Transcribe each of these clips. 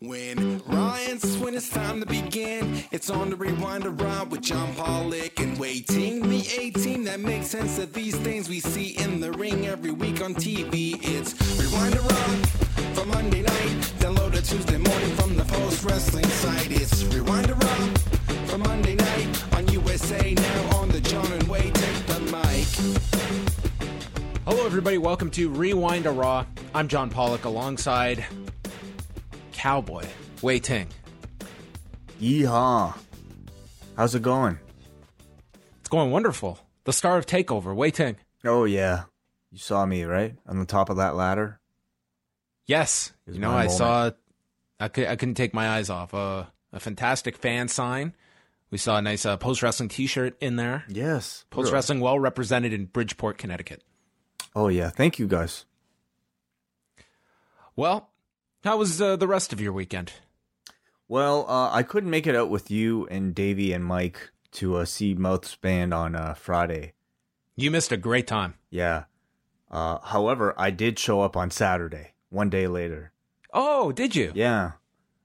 When Ryan's when it's time to begin, it's on the rewind around with John Pollock and waiting the 18 that makes sense of these things we see in the ring every week on TV. It's rewind around for Monday night, download Tuesday morning from the post wrestling site. It's rewind around for Monday night on USA now on the John and Wade take the mic. Hello, everybody. Welcome to Rewind a Raw. I'm John Pollock alongside Cowboy Wai Ting. Yeehaw. How's it going? It's going wonderful. The star of Takeover, Wai Ting. Oh, yeah. You saw me, right? On the top of that ladder? Yes, you know I moment. saw. I could I couldn't take my eyes off uh, a fantastic fan sign. We saw a nice uh, post wrestling T-shirt in there. Yes. Post wrestling well represented in Bridgeport, Connecticut. Oh, yeah. Thank you, guys. Well, how was uh, the rest of your weekend? Well, uh, I couldn't make it out with you and Davey and Mike to uh, see Mouth's band on uh, Friday. You missed a great time. Yeah. Uh, however, I did show up on Saturday, one day later. Oh, did you? Yeah.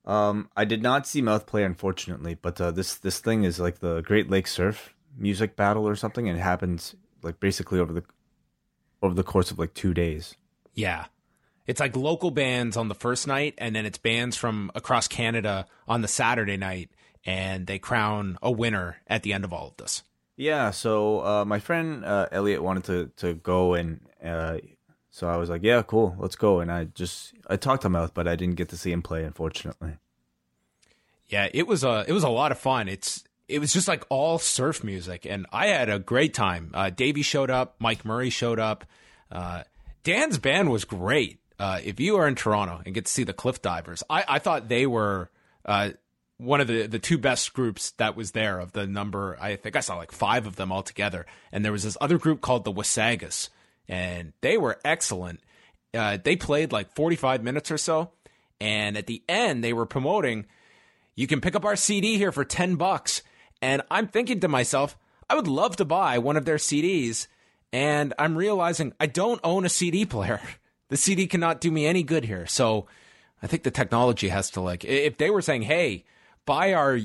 Um, I did not see Mouth play, unfortunately, but uh, this this thing is like the Great Lakes Surf music battle or something, and it happens like basically over the over the course of like two days. Yeah. It's like local bands on the first night, and then it's bands from across Canada on the Saturday night, and they crown a winner at the end of all of this. Yeah, so uh, my friend uh, Elliot wanted to to go, and uh, so I was like, "Yeah, cool, let's go." And I just I talked to Mouth, but I didn't get to see him play, unfortunately. Yeah, it was a it was a lot of fun. It's it was just like all surf music, and I had a great time. Uh, Davey showed up, Mike Murray showed up. Uh, Dan's band was great. Uh, if you are in Toronto and get to see the Cliff Divers, I, I thought they were uh, one of the the two best groups that was there. Of the number, I think I saw like five of them all together, and there was this other group called the Wasagas, and they were excellent. Uh, they played like forty five minutes or so, and at the end they were promoting you can pick up our CD here for 10 bucks. And I'm thinking to myself, I would love to buy one of their CDs. And I'm realizing I don't own a CD player. The CD cannot do me any good here. So I think the technology has to like, if they were saying, hey, buy our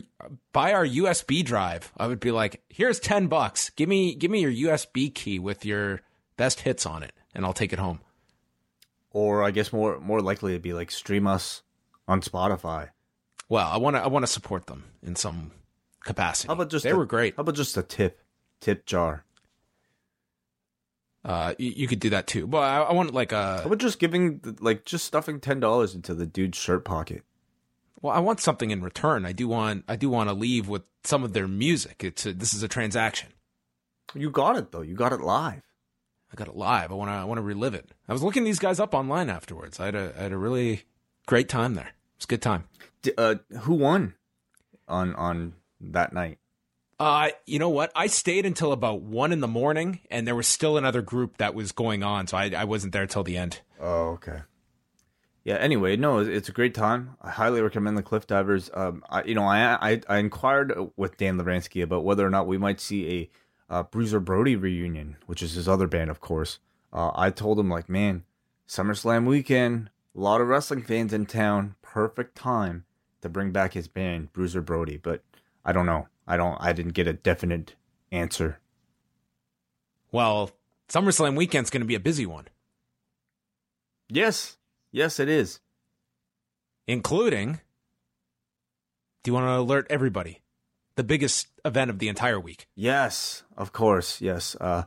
buy our USB drive, I would be like, here's 10 bucks. Give me give me your USB key with your best hits on it and I'll take it home. Or I guess more more likely it'd be like stream us on Spotify. Well, I want to I want to support them in some capacity. How about just they a- were great. How about just a tip tip jar? Uh, you, you could do that too. But I, I want like How a about just giving like just stuffing ten dollars into the dude's shirt pocket? well, I want something in return. I do want I do want to leave with some of their music. It's a, this is a transaction. You got it though. You got it live. I got it live. I want to I want to relive it. I was looking these guys up online afterwards. I had a I had a really great time there. It was a good time. D- uh, who won on on that night? Uh, you know what? I stayed until about one in the morning, and there was still another group that was going on, so I I wasn't there till the end. Oh, okay. Yeah. Anyway, no, it's- a great time. I highly recommend the Cliff Divers. Um, I, you know, I, I I inquired with Dan Levransky about whether or not we might see a uh, Bruiser Brody reunion, which is his other band, of course. Uh, I told him like, man, SummerSlam weekend, a lot of wrestling fans in town, perfect time to bring back his band, Bruiser Brody. But I don't know. I don't. I didn't get a definite answer. Well, SummerSlam weekend's going to be a busy one, Yes, yes, it is. including. Do you want to alert everybody? The biggest event of the entire week. Yes, of course. Yes. Uh,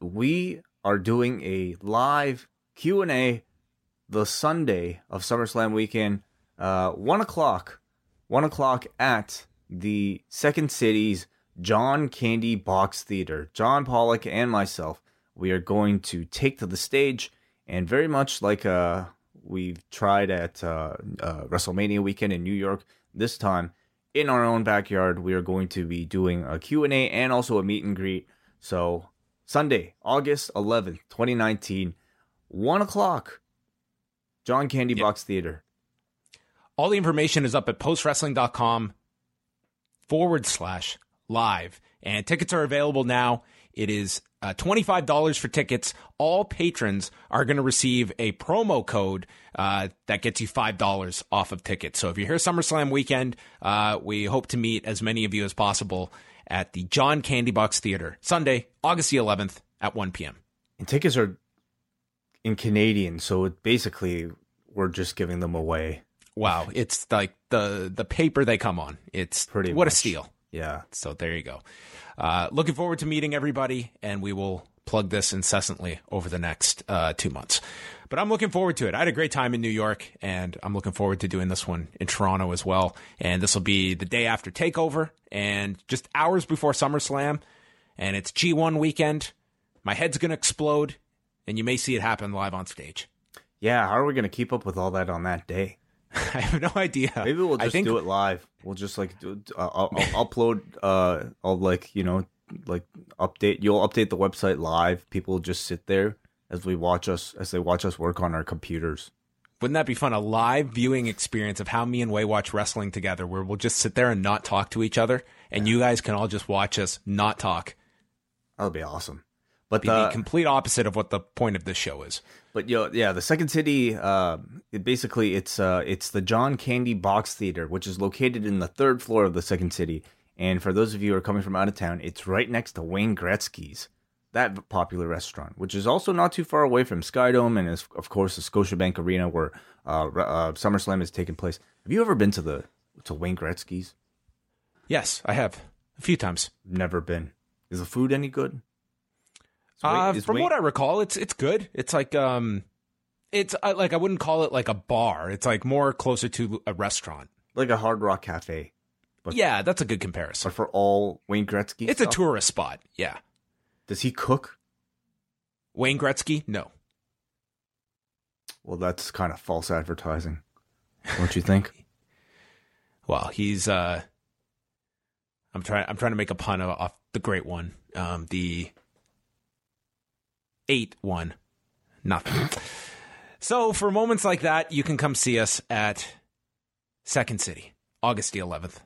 we are doing a live Q and A the Sunday of SummerSlam weekend, uh, one o'clock, one o'clock at the Second City's John Candy Box Theater. John Pollock and myself, we are going to take to the stage, and very much like uh we've tried at uh, uh, WrestleMania weekend in New York. This time, in our own backyard, we are going to be doing a Q&A and also a meet and greet. So, Sunday, August 11th, 2019, 1 o'clock, John Candy Yep. Box Theater. All the information is up at postwrestling.com forward slash live. And tickets are available now. It is uh, $25 for tickets. All patrons are going to receive a promo code uh, that gets you $5 off of tickets. So if you're here SummerSlam weekend, uh, we hope to meet as many of you as possible at the John Candy Box Theater, Sunday, August the 11th at 1 p.m. And tickets are in Canadian, so basically we're just giving them away. Wow, it's like the the paper they come on. It's Pretty what a steal. Yeah. So there you go. Uh, looking forward to meeting everybody, and we will plug this incessantly over the next uh, two months. But I'm looking forward to it. I had a great time in New York, and I'm looking forward to doing this one in Toronto as well. And this will be the day after Takeover, and just hours before SummerSlam, and it's G1 weekend. My head's gonna explode, and you may see it happen live on stage. Yeah, how are we going to keep up with all that on that day? I have no idea. Maybe we'll just think do it live. We'll just like do, uh, I'll, I'll upload. Uh, I'll like you know like update. You'll update the website live. People will just sit there as we watch us as they watch us work on our computers. Wouldn't that be fun? A live viewing experience of how me and Wai watch wrestling together, where we'll just sit there and not talk to each other, and you guys can all just watch us not talk. That'll be awesome. But the the complete opposite of what the point of this show is. But yo, yeah, the Second City, uh, it basically it's uh, it's the John Candy Box Theater, which is located in the third floor of the Second City. And for those of you who are coming from out of town, it's right next to Wayne Gretzky's, that popular restaurant, which is also not too far away from Skydome and is of course the Scotiabank Arena where uh, uh, SummerSlam is taking place. Have you ever been to the to Wayne Gretzky's? Yes, I have a few times. Never been. Is the food any good? Uh, from what I recall, it's it's good. It's like um, it's uh, like I wouldn't call it like a bar. It's like more closer to a restaurant. like a Hard Rock Cafe, But- Yeah, that's a good comparison. but for all Wayne Gretzky. It's a tourist spot. Yeah, Does he cook? Wayne Gretzky. No, Well, that's kind of false advertising, don't you think? Well, he's uh I'm trying I'm trying to make a pun off the great one. Um the eight one. Nothing. so for moments like that, you can come see us at Second City, August the eleventh.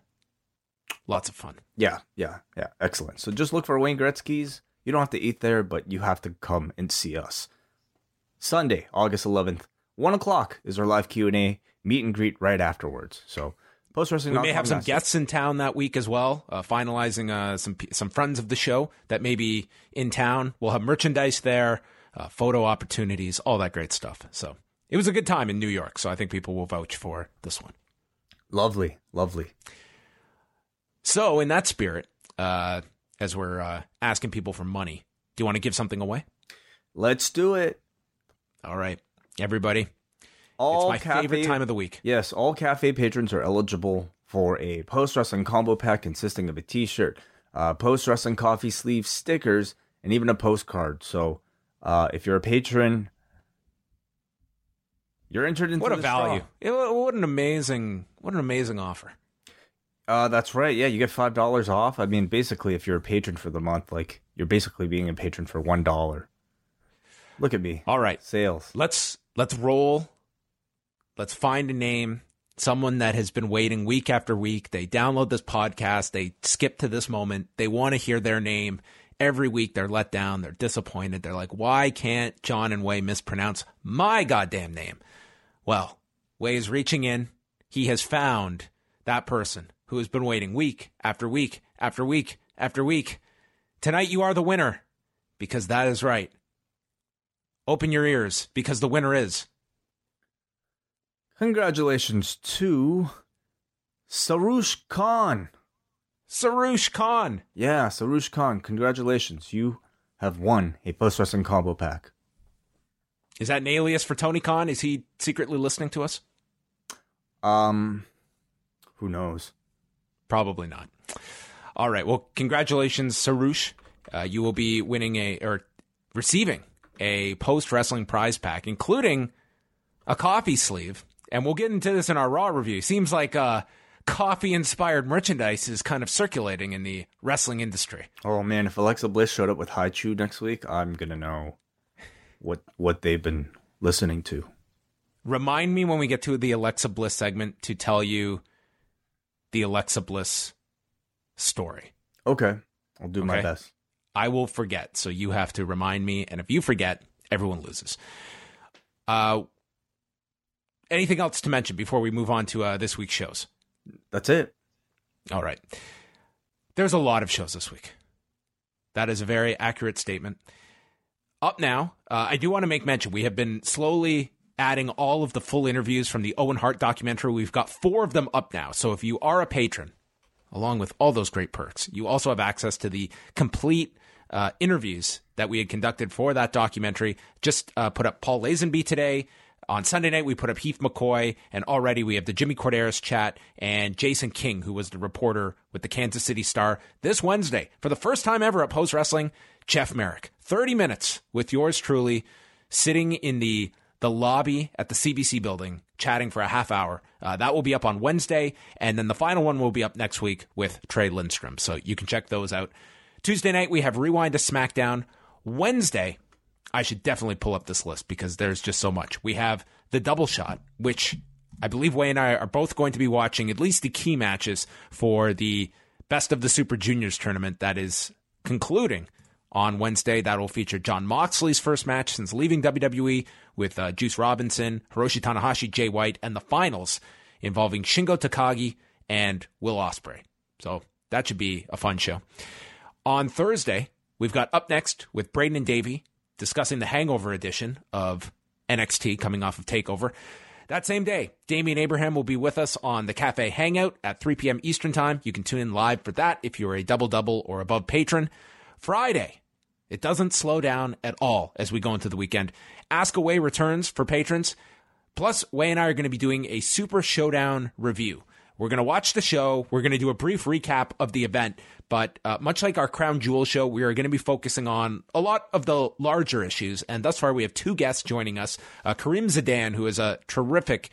Lots of fun. yeah, yeah, yeah. Excellent. So just look for Wayne Gretzky's. You don't have to eat there, but you have to come and see us. Sunday, August 11th, one o'clock is our live Q and A meet and greet right afterwards. So post wrestling. We may have some guests in town that week as well, uh, finalizing uh, some some friends of the show that may be in town. We'll have merchandise there, uh, photo opportunities, all that great stuff. So it was a good time in New York. So I think people will vouch for this one. Lovely, lovely. So in that spirit, uh, as we're uh, asking people for money, do you want to give something away? Let's do it. All right, everybody. All it's my favorite time of the week. Yes, all cafe patrons are eligible for a post wrestling combo pack consisting of a t shirt, uh, post wrestling coffee sleeve stickers, and even a postcard. So uh, if you're a patron, you're entered into What a value! It- what an amazing, what an amazing offer. Uh, that's right. Yeah, you get five dollars off. I mean, basically, if you're a patron for the month, like you're basically being a patron for one dollar. Look at me, All right, sales. let's let's roll. Let's find a name. Someone that has been waiting week after week. They download this podcast. They skip to this moment. They want to hear their name. Every week they're let down. They're disappointed. They're like, why can't John and Wai mispronounce my goddamn name? Well, Wai is reaching in. He has found that person who has been waiting week after week after week after week. Tonight you are the winner because that is right. Open your ears because the winner is. Congratulations to Sarush Khan. Sarush Khan. Yeah, Sarush Khan, congratulations. You have won a post wrestling combo pack. Is that an alias for Tony Khan? Is he secretly listening to us? Um, who knows? Probably not. All right. Well, congratulations, Sarush. Uh, you will be winning a or receiving a post wrestling prize pack, including a coffee sleeve, and we'll get into this in our Raw review. Seems like uh, coffee inspired merchandise is kind of circulating in the wrestling industry. Oh man, if Alexa Bliss showed up with High Chew next week, I'm gonna know what what they've been listening to. Remind me when we get to the Alexa Bliss segment to tell you the Alexa Bliss story. Okay, I'll do my best. I will forget, so you have to remind me. And if you forget, everyone loses. Uh, anything else to mention before we move on to uh, this week's shows? That's it. All right. There's a lot of shows this week. That is a very accurate statement. Up now, uh, I do want to make mention we have been slowly adding all of the full interviews from the Owen Hart documentary. We've got four of them up now. So if you are a patron, along with all those great perks, you also have access to the complete uh, interviews that we had conducted for that documentary. Just uh, put up Paul Lazenby today. On Sunday night, we put up Heath McCoy, and already we have the Jimmy Korderas chat and Jason King, who was the reporter with the Kansas City Star. This Wednesday, for the first time ever at Post Wrestling, Jeff Marek. 30 minutes with yours truly, sitting in the the lobby at the CBC building, chatting for a half hour. Uh, that will be up on Wednesday, and then the final one will be up next week with Trey Lindstrom. So you can check those out. Tuesday night we have Rewind to SmackDown. Wednesday, I should definitely pull up this list because there's just so much. We have the double shot, which I believe Wayne and I are both going to be watching at least the key matches for the Best of the Super Juniors tournament that is concluding on Wednesday. That will feature Jon Moxley's first match since leaving WWE with uh, Juice Robinson, Hiroshi Tanahashi, Jay White, and the finals involving Shingo Takagi and Will Ospreay. So that should be a fun show. On Thursday, we've got Up Next with Braden and Davey discussing the Hangover edition of NXT coming off of TakeOver. That same day, Damian Abraham will be with us on the Cafe Hangout at 3 p.m. Eastern Time. You can tune in live for that if you're a double double or above patron. Friday, it doesn't slow down at all as we go into the weekend. Ask Away returns for patrons. Plus, Wai and I are going to be doing a Super Showdown review. We're going to watch the show. We're going to do a brief recap of the event. But uh, much like our Crown Jewel show, we are going to be focusing on a lot of the larger issues. And thus far, we have two guests joining us uh, Karim Zidan, who is a terrific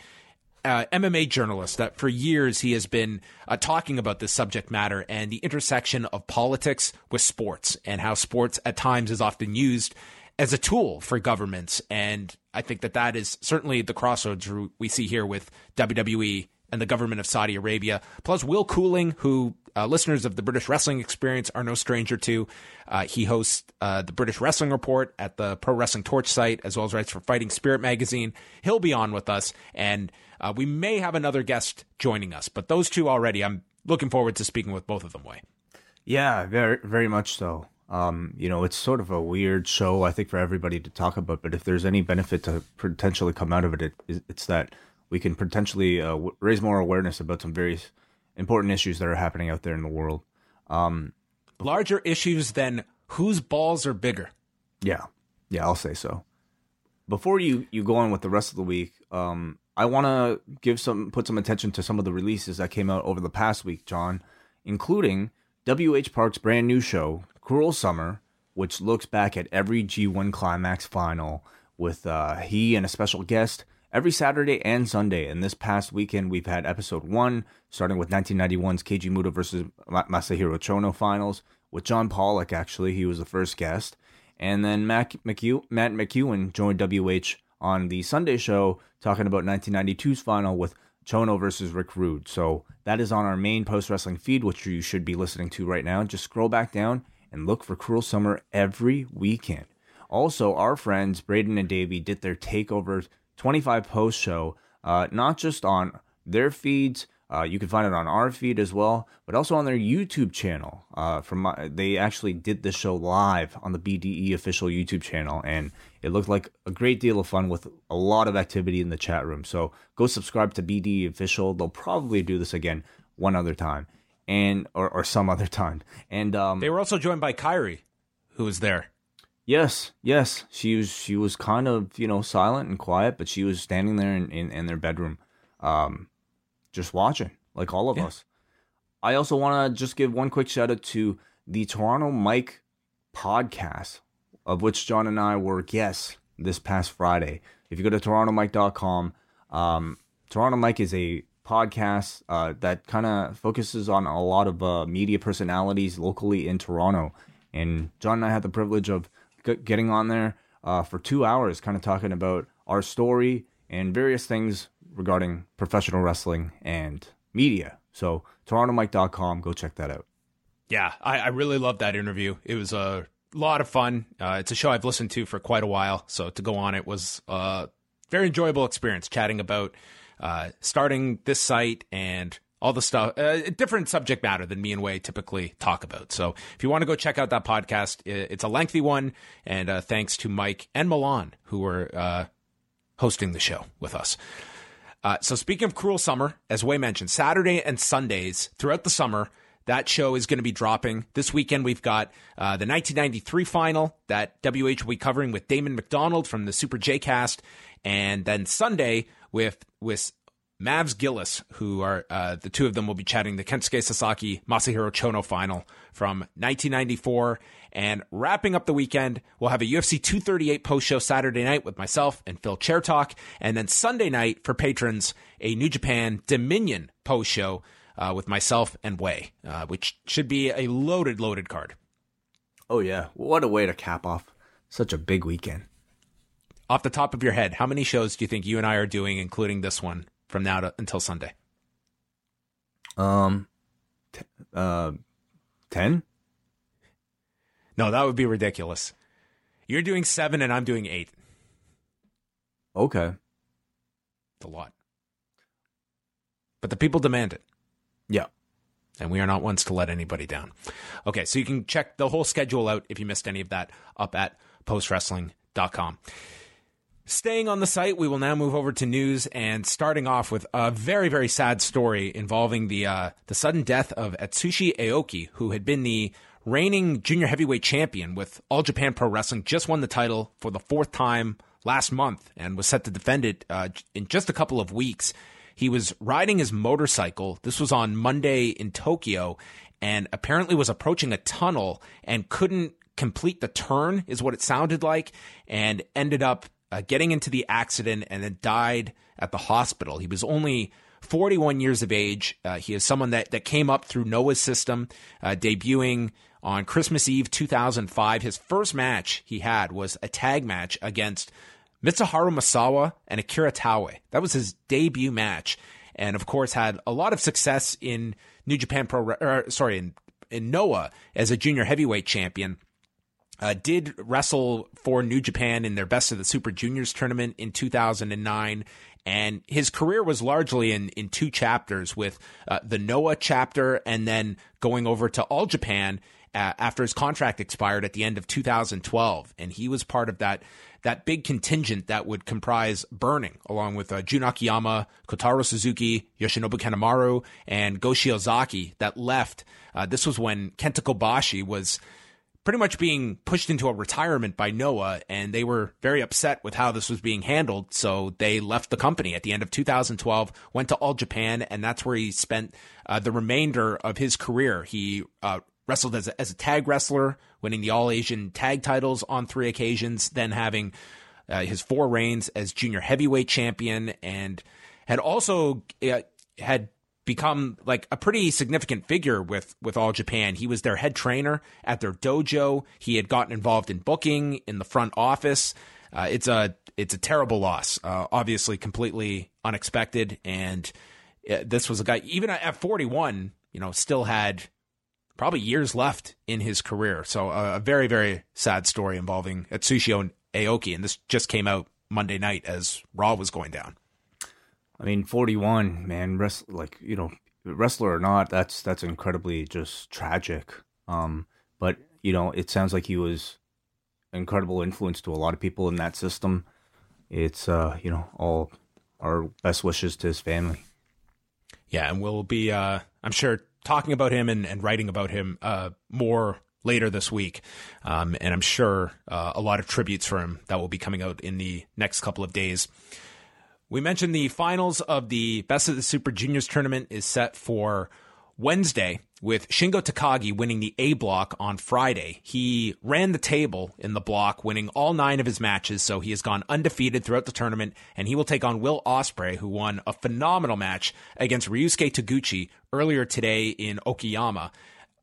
uh, MMA journalist that for years he has been uh, talking about this subject matter and the intersection of politics with sports and how sports at times is often used as a tool for governments. And I think that that is certainly the crossroads we see here with WWE and the government of Saudi Arabia. Plus, Will Cooling, who uh, listeners of the British Wrestling Experience are no stranger to. Uh, he hosts uh, the British Wrestling Report at the Pro Wrestling Torch site, as well as writes for Fighting Spirit magazine. He'll be on with us, and uh, we may have another guest joining us. But those two already, I'm looking forward to speaking with both of them. Wai. Yeah, very very much so. Um, you know, it's sort of a weird show, I think, for everybody to talk about. But if there's any benefit to potentially come out of it, it it's that we can potentially uh, w- raise more awareness about some very important issues that are happening out there in the world. Um, Larger issues than whose balls are bigger. yeah, yeah, I'll say so. Before you you go on with the rest of the week, um, I want to give some put some attention to some of the releases that came out over the past week, John, including W.H. Park's brand new show, Cruel Summer, which looks back at every G1 Climax final with uh, he and a special guest every Saturday and Sunday. And this past weekend, we've had episode one, starting with 1991's Keiji Muto versus Masahiro Chono finals with John Pollock, actually. He was the first guest. And then Mac McEw- Matt McEwen joined WH on the Sunday show talking about 1992's final with Chono versus Rick Rude. So that is on our main post wrestling feed, which you should be listening to right now. Just scroll back down and look for Cruel Summer every weekend. Also, our friends Braden and Davey did their Takeover 25 post show, uh, not just on their feeds. Uh, you can find it on our feed as well, but also on their YouTube channel. Uh, from my, they actually did the show live on the BDE official YouTube channel, and it looked like a great deal of fun with a lot of activity in the chat room. So go subscribe to BDE official. They'll probably do this again one other time, and or, or some other time. And um, They were also joined by Kyrie, who was there. Yes, yes. She was she was kind of, you know, silent and quiet, but she was standing there in, in, in their bedroom, um, just watching, like all of Yeah. us. I also want to just give one quick shout out to the Toronto Mike podcast, of which John and I were guests this past Friday. if you go to torontomike.com, um, Toronto Mike is a podcast uh, that kind of focuses on a lot of uh, media personalities locally in Toronto. And John and I had the privilege of getting on there uh, for two hours, kind of talking about our story and various things regarding professional wrestling and media. So, torontomike.com, go check that out. Yeah, I, I really loved that interview. It was a lot of fun. Uh, it's a show I've listened to for quite a while, so to go on it was a very enjoyable experience chatting about uh, starting this site and all the stuff, uh, different subject matter than me and Wai typically talk about. So if you want to go check out that podcast, it's a lengthy one. And uh, thanks to Mike and Milan, who were uh, hosting the show with us. Uh, so speaking of Cruel Summer, as Wai mentioned, Saturday and Sundays throughout the summer, that show is going to be dropping. This weekend, we've got uh, the 1993 final that WH will be covering with Damon McDonald from the Super J Cast. And then Sunday with, with Mavs Gillis, who are uh, the two of them will be chatting the Kensuke Sasaki Masahiro Chono final from 1994. And wrapping up the weekend, we'll have a UFC 238 post show Saturday night with myself and Phil Chair Talk. And then Sunday night for patrons, a New Japan Dominion post show uh, with myself and Wai, uh, which should be a loaded, loaded card. Oh, yeah. What a way to cap off such a big weekend. Off the top of your head, how many shows do you think you and I are doing, including this one, from now to, until Sunday? Um, t- uh, ten. No, that would be ridiculous. You're doing seven, and I'm doing eight. Okay, it's a lot, but the people demand it. Yeah, and we are not ones to let anybody down. Okay, so you can check the whole schedule out if you missed any of that up at postwrestling.com. Staying on the site, we will now move over to news and starting off with a very, very sad story involving the uh, the sudden death of Atsushi Aoki, who had been the reigning junior heavyweight champion with All Japan Pro Wrestling, just won the title for the fourth time last month and was set to defend it uh, in just a couple of weeks. He was riding his motorcycle. This was on Monday in Tokyo and apparently was approaching a tunnel and couldn't complete the turn, is what it sounded like, and ended up uh, getting into the accident and then died at the hospital. He was only 41 years of age. Uh, he is someone that, that came up through Noah's system, uh, debuting on Christmas Eve 2005. His first match he had was a tag match against Mitsuharu Misawa and Akira Taue. That was his debut match. And of course, had a lot of success in New Japan Pro, or, sorry, in, in Noah as a junior heavyweight champion. Uh, did wrestle for New Japan in their Best of the Super Juniors tournament in 2009. And his career was largely in, in two chapters with uh, the Noah chapter and then going over to All Japan uh, after his contract expired at the end of 2012. And he was part of that that big contingent that would comprise Burning, along with uh, Jun Akiyama, Kotaro Suzuki, Yoshinobu Kanemaru, and Go Shiozaki that left. Uh, this was when Kenta Kobashi was pretty much being pushed into a retirement by Noah, and they were very upset with how this was being handled. So they left the company at the end of 2012, went to All Japan, and that's where he spent uh, the remainder of his career. He uh, wrestled as a, as a tag wrestler, winning the All Asian tag titles on three occasions, then having uh, his four reigns as junior heavyweight champion, and had also uh, had become like a pretty significant figure with with All Japan. He was their head trainer at their dojo. He had gotten involved in booking in the front office. Uh, it's a it's a terrible loss. Uh, obviously, completely unexpected. And uh, this was a guy even at 41, you know, still had probably years left in his career. So uh, a very very sad story involving Atsushi and Aoki, and this just came out Monday night as Raw was going down. I mean, 41, man, like, you know, wrestler or not, that's that's incredibly just tragic. Um, but, you know, it sounds like he was incredible influence to a lot of people in that system. It's uh, you know, all our best wishes to his family. Yeah, and we'll be uh I'm sure talking about him and, and writing about him uh more later this week. Um, and I'm sure uh, a lot of tributes for him that will be coming out in the next couple of days. We mentioned the finals of the Best of the Super Juniors tournament is set for Wednesday with Shingo Takagi winning the A block on Friday. He ran the table in the block, winning all nine of his matches, so he has gone undefeated throughout the tournament, and he will take on Will Ospreay, who won a phenomenal match against Ryusuke Taguchi earlier today in Okayama.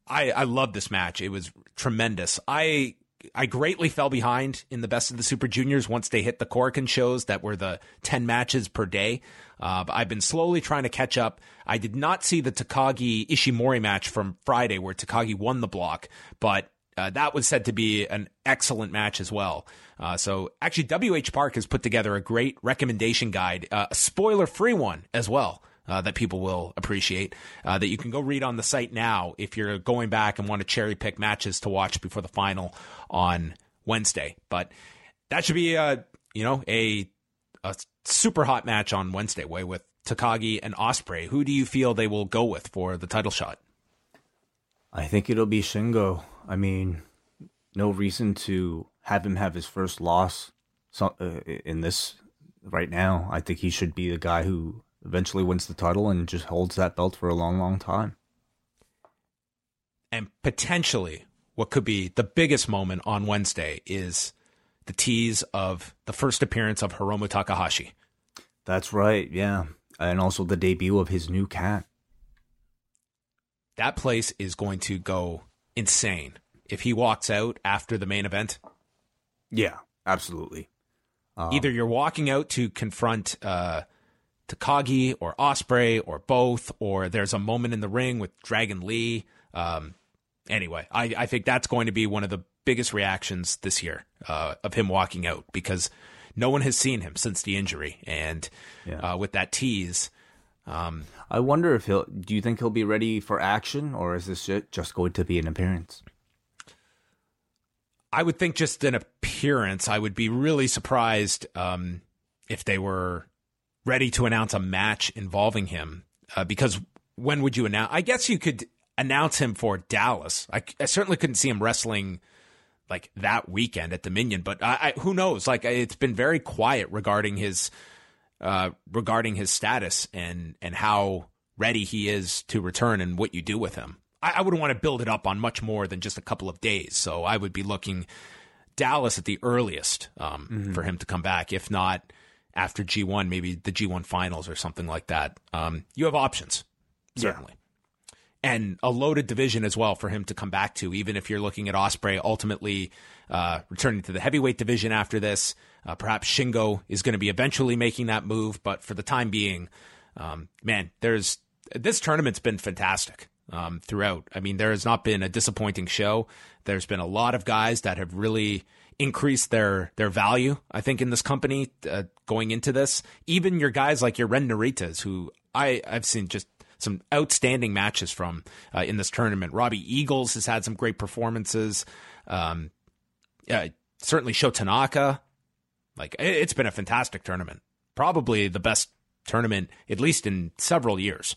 I, I love this match. It was tremendous. I I greatly fell behind in the best of the Super Juniors once they hit the Korakuen shows that were the 10 matches per day. Uh, I've been slowly trying to catch up. I did not see the Takagi Ishimori match from Friday where Takagi won the block, but uh, that was said to be an excellent match as well. Uh, so actually, WH Park has put together a great recommendation guide, uh, a spoiler free one as well uh, that people will appreciate uh, that you can go read on the site now if you're going back and want to cherry pick matches to watch before the final on Wednesday. But that should be a uh, you know a a super hot match on Wednesday Wai with Takagi and Ospreay. Who do you feel they will go with for the title shot? I think it'll be Shingo. I mean, no reason to have him have his first loss uh, in this right now. I think he should be the guy who eventually wins the title and just holds that belt for a long, long time. And potentially, what could be the biggest moment on Wednesday is the tease of the first appearance of Hiromu Takahashi. That's right, yeah. And also the debut of his new cat. That place is going to go insane if he walks out after the main event. Yeah, absolutely. Um, Either you're walking out to confront uh, Takagi or Ospreay or both, or there's a moment in the ring with Dragon Lee. Um, anyway, I, I think that's going to be one of the biggest reactions this year uh, of him walking out because no one has seen him since the injury, and yeah. uh, with that tease. Um, I wonder if he'll. Do you think he'll be ready for action, or is this just going to be an appearance? I would think just an appearance. I would be really surprised um, if they were ready to announce a match involving him uh, because when would you announce? I guess you could announce him for Dallas. I, I, certainly couldn't see him wrestling like that weekend at Dominion, but I, I, who knows? Like it's been very quiet regarding his uh, regarding his status and and how ready he is to return and what you do with him. I, I wouldn't want to build it up on much more than just a couple of days, so I would be looking Dallas at the earliest um, mm-hmm. for him to come back, if not after G1, maybe the G1 finals or something like that. Um, you have options, certainly. Yeah. And a loaded division as well for him to come back to, even if you're looking at Ospreay ultimately uh, returning to the heavyweight division after this. Uh, perhaps Shingo is going to be eventually making that move, but for the time being, um, man, there's this tournament's been fantastic um, throughout. I mean, there has not been a disappointing show. There's been a lot of guys that have really increase their their value. I think in this company uh, going into this, even your guys like your Ren Naritas, who I I've seen just some outstanding matches from uh, in this tournament. Robbie Eagles has had some great performances. Um, certainly Sho Tanaka. Like it's been a fantastic tournament. Probably the best tournament, at least in several years.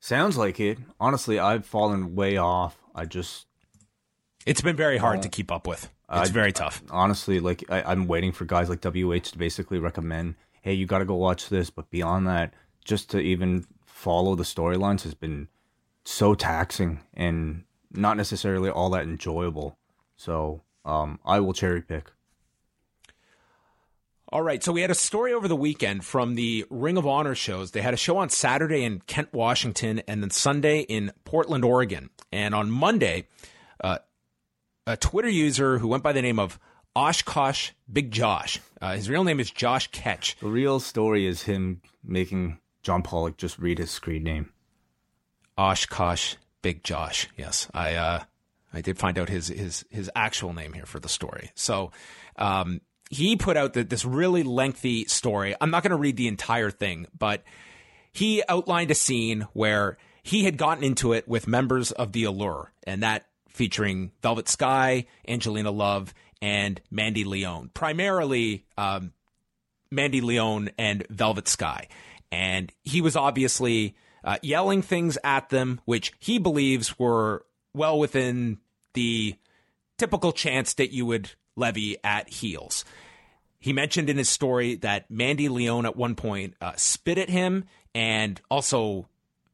Sounds like it. Honestly, I've fallen way off. I just. It's been very hard to keep up with. It's very tough. Honestly, like I, am waiting for guys like WH to basically recommend, hey, you got to go watch this. But beyond that, just to even follow the storylines has been so taxing and not necessarily all that enjoyable. So um, I will cherry pick. All right, so we had a story over the weekend from the Ring of Honor shows. They had a show on Saturday in Kent, Washington, and then Sunday in Portland, Oregon. And on Monday, uh, a Twitter user who went by the name of Oshkosh Big Josh. Uh, his real name is Josh Ketch. The real story is him making John Pollock just read his screen name. Oshkosh Big Josh. Yes, I uh, I did find out his his his actual name here for the story. So. Um, he put out the, this really lengthy story. I'm not going to read the entire thing, but he outlined a scene where he had gotten into it with members of the Allure, and that featuring Velvet Sky, Angelina Love, and Mandy Leone. Primarily um, Mandy Leone and Velvet Sky. And he was obviously uh, yelling things at them, which he believes were well within the typical chance that you would levy at heels. He mentioned in his story that Mandy Leone at one point uh, spit at him and also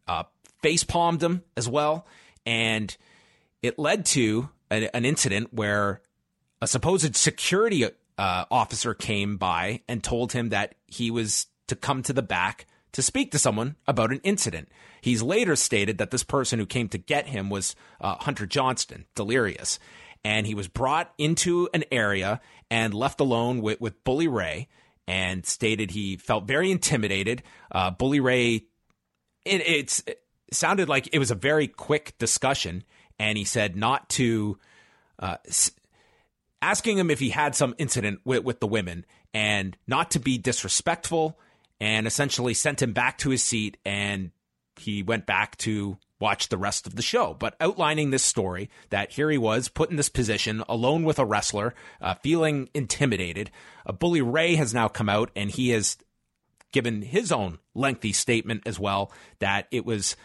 uh, face palmed him as well. And it led to a, an incident where a supposed security uh, officer came by and told him that he was to come to the back to speak to someone about an incident. He's later stated that this person who came to get him was uh, Hunter Johnston, delirious. And he was brought into an area and left alone with, with Bully Ray and stated he felt very intimidated. Uh, Bully Ray, it, it's, it sounded like it was a very quick discussion. And he said not to, uh, asking him if he had some incident with, with the women and not to be disrespectful and essentially sent him back to his seat and he went back to watch the rest of the show. But outlining this story that here he was put in this position alone with a wrestler, uh, feeling intimidated. A Bully Ray has now come out and he has given his own lengthy statement as well that it was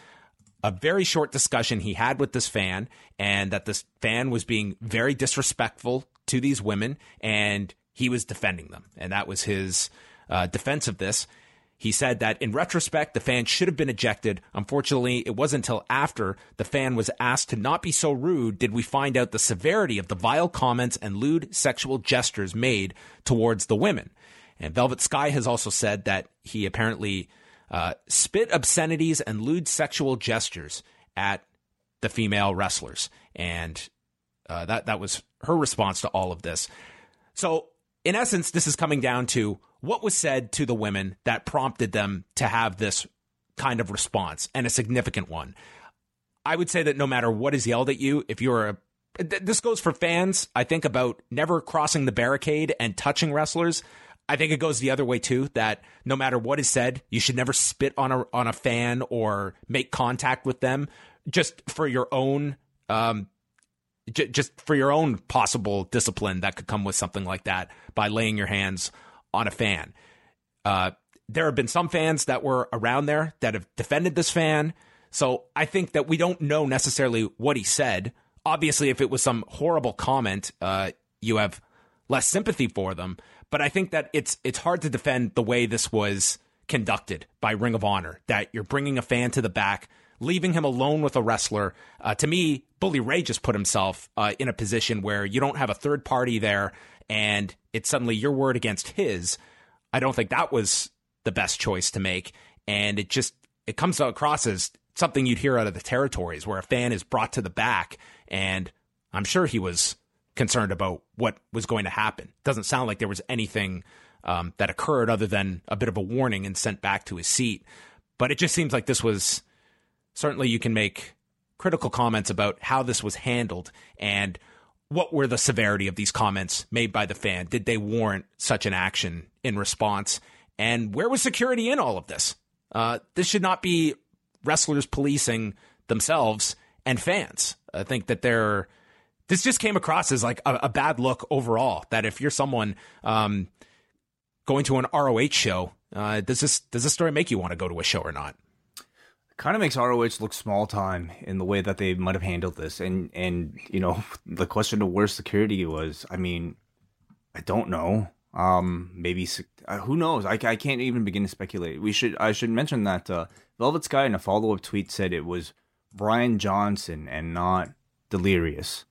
a very short discussion he had with this fan and that this fan was being very disrespectful to these women and he was defending them. And that was his uh, defense of this. He said that in retrospect, the fan should have been ejected. Unfortunately, it wasn't until after the fan was asked to not be so rude did we find out the severity of the vile comments and lewd sexual gestures made towards the women. And Velvet Sky has also said that he apparently uh, spit obscenities and lewd sexual gestures at the female wrestlers. And uh, that, that was her response to all of this. So, in essence, this is coming down to what was said to the women that prompted them to have this kind of response and a significant one. I would say that no matter what is yelled at you, if you're a this goes for fans. I think about never crossing the barricade and touching wrestlers. I think it goes the other way too. That no matter what is said, you should never spit on a on a fan or make contact with them, just for your own, um, j- just for your own possible discipline that could come with something like that by laying your hands on a fan. Uh, there have been some fans that were around there that have defended this fan. So I think that we don't know necessarily what he said. Obviously, if it was some horrible comment, uh, you have less sympathy for them. But I think that it's it's hard to defend the way this was conducted by Ring of Honor. That you're bringing a fan to the back, leaving him alone with a wrestler. Uh, to me, Bully Ray just put himself uh, in a position where you don't have a third party there and it's suddenly your word against his, I don't think that was the best choice to make. And it just it comes across as something you'd hear out of the territories where a fan is brought to the back and I'm sure he was concerned about what was going to happen. Doesn't sound like there was anything um, that occurred other than a bit of a warning and sent back to his seat. But it just seems like this was certainly you can make critical comments about how this was handled and what were the severity of these comments made by the fan? Did they warrant such an action in response? And where was security in all of this? Uh, this should not be wrestlers policing themselves and fans. I think that they're. This just came across as like a, a bad look overall. That if you're someone um, going to an ROH show, uh, does this does this story make you want to go to a show or not? kind of makes ROH look small time in the way that they might have handled this. And and you know the question of where security was. I mean, I don't know. Um, maybe uh, who knows? I, I can't even begin to speculate. We should I should mention that uh, Velvet Sky in a follow up tweet said it was Brian Johnson and not Delirious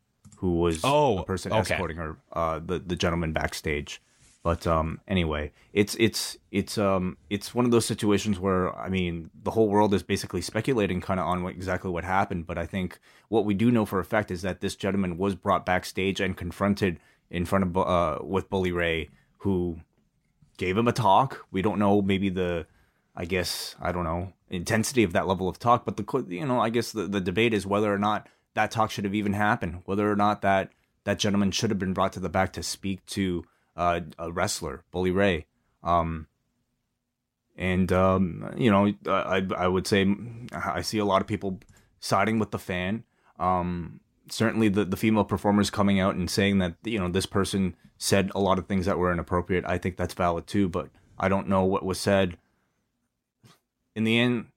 who was oh, the person okay. escorting her, uh, the the gentleman backstage. But um, anyway, it's it's it's um it's one of those situations where I mean the whole world is basically speculating kind of on what, exactly what happened. But I think what we do know for a fact is that this gentleman was brought backstage and confronted in front of uh with Bully Ray, who gave him a talk. We don't know maybe the I guess I don't know intensity of that level of talk, but the you know I guess the, the debate is whether or not that talk should have even happened, whether or not that that gentleman should have been brought to the back to speak to uh, a wrestler, Bully Ray. Um, and um, you know, I I would say I see a lot of people siding with the fan. Um, certainly, the the female performers coming out and saying that you know this person said a lot of things that were inappropriate. I think that's valid too, but I don't know what was said. In the end,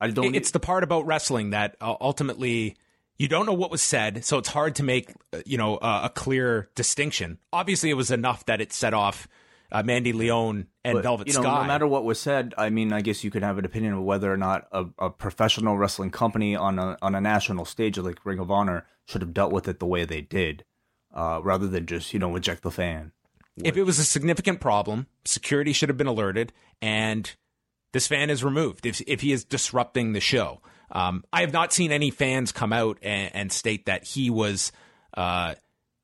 I don't. It's the part about wrestling that uh, ultimately you don't know what was said, so it's hard to make uh, you know uh, a clear distinction. Obviously, it was enough that it set off uh, Mandy Leone and But, Velvet you know, Sky. no matter what was said, I mean, I guess you could have an opinion of whether or not a, a professional wrestling company on a on a national stage like Ring of Honor should have dealt with it the way they did, uh, rather than just you know eject the fan. if it was a significant problem, security should have been alerted, and this fan is removed if if he is disrupting the show. Um, I have not seen any fans come out and, and state that he was uh,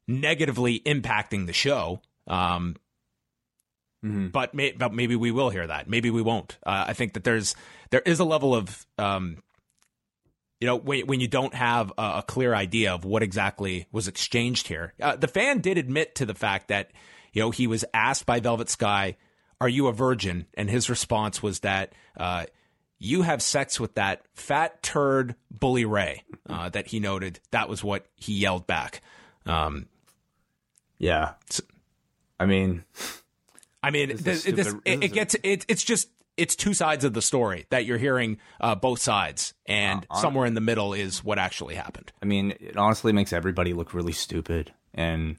negatively impacting the show. Um, but, may, but maybe we will hear that. Maybe we won't. Uh, I think that there's there is a level of um, you know when, when you don't have a, a clear idea of what exactly was exchanged here. Uh, the fan did admit to the fact that you know he was asked by Velvet Sky, "Are you a virgin?" and his response was that. You have sex with that fat turd bully Ray uh, that he noted. That was what he yelled back. Um, Yeah, I mean, I mean, This this, this, it, it gets it, it's just it's two sides of the story that you're hearing uh, both sides, and Uh, somewhere in the middle is what actually happened. I mean, it honestly makes everybody look really stupid, and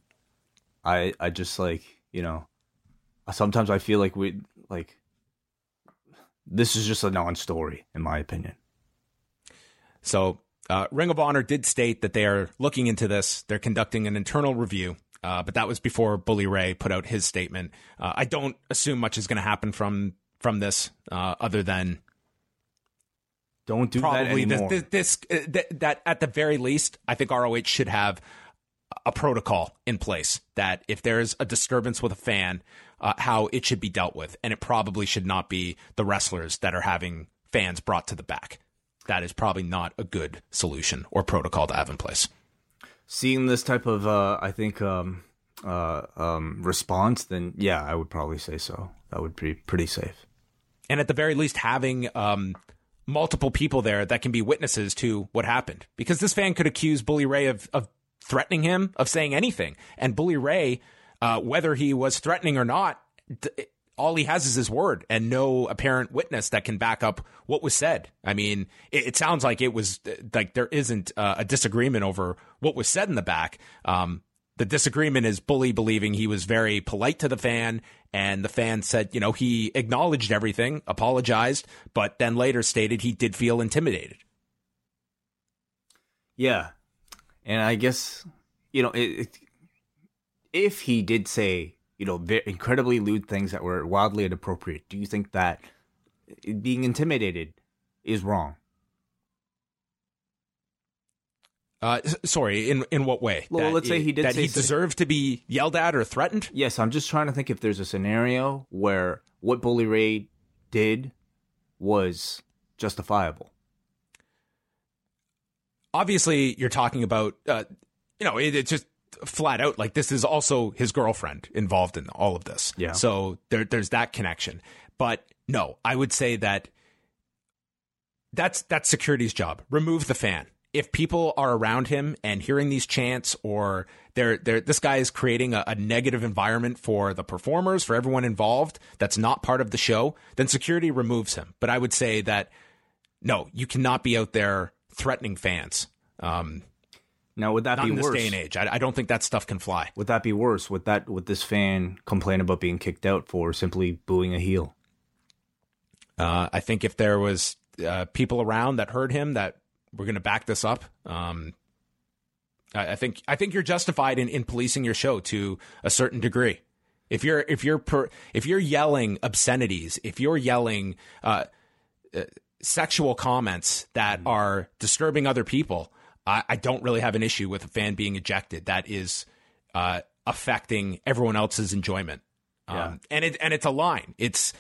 I I just like you know, sometimes I feel like we like this is just a non-story in my opinion. So, uh, Ring of Honor did state that they are looking into this. They're conducting an internal review, uh, but that was before Bully Ray put out his statement. Uh, I don't assume much is going to happen from from this, uh, other than Don't do that probably this, anymore. this, this uh, th- that at the very least, I think ROH should have a protocol in place that if there's a disturbance with a fan, uh, how it should be dealt with, and it probably should not be the wrestlers that are having fans brought to the back. That is probably not a good solution or protocol to have in place. Seeing this type of uh, I think um, uh, um, response, then yeah, I would probably say so. That would be pretty safe. and at the very least having um, multiple people there that can be witnesses to what happened because this fan could accuse bully ray of, of threatening him of saying anything and bully ray uh, whether he was threatening or not all he has is his word and no apparent witness that can back up what was said. I mean it, it sounds like it was uh, like there isn't uh, a disagreement over what was said in the back. Um, the disagreement is Bully believing he was very polite to the fan, and the fan said, you know, he acknowledged everything, apologized, but then later stated he did feel intimidated. Yeah, and I guess you know it, it, if he did say you know incredibly lewd things that were wildly inappropriate, do you think that being intimidated is wrong? Uh, sorry, in in what way? Well, That let's say he did that say he deserved to be yelled at or threatened. Yes, I'm just trying to think if there's a scenario where what Bully Ray did was justifiable. Obviously, you're talking about, uh, you know, it, it's just flat out like this is also his girlfriend involved in all of this. Yeah. So there, there's that connection. But no, I would say that that's that's security's job. Remove the fan. If people are around him and hearing these chants, or they're, they're this guy is creating a, a negative environment for the performers, for everyone involved, that's not part of the show, then security removes him. But I would say that no, you cannot be out there threatening fans. Um, Now, would that not be in this day and age. I, I don't think that stuff can fly. Would that be worse? Would that would this fan complain about being kicked out for simply booing a heel? Uh, I think if there was uh, people around that heard him that were going to back this up, um, I, I think I think you're justified in, in policing your show to a certain degree. If you're if you're per, if you're yelling obscenities, if you're yelling uh, uh, sexual comments that are disturbing other people, I, I don't really have an issue with a fan being ejected. That is uh, affecting everyone else's enjoyment. Um, and it and it's a line. It's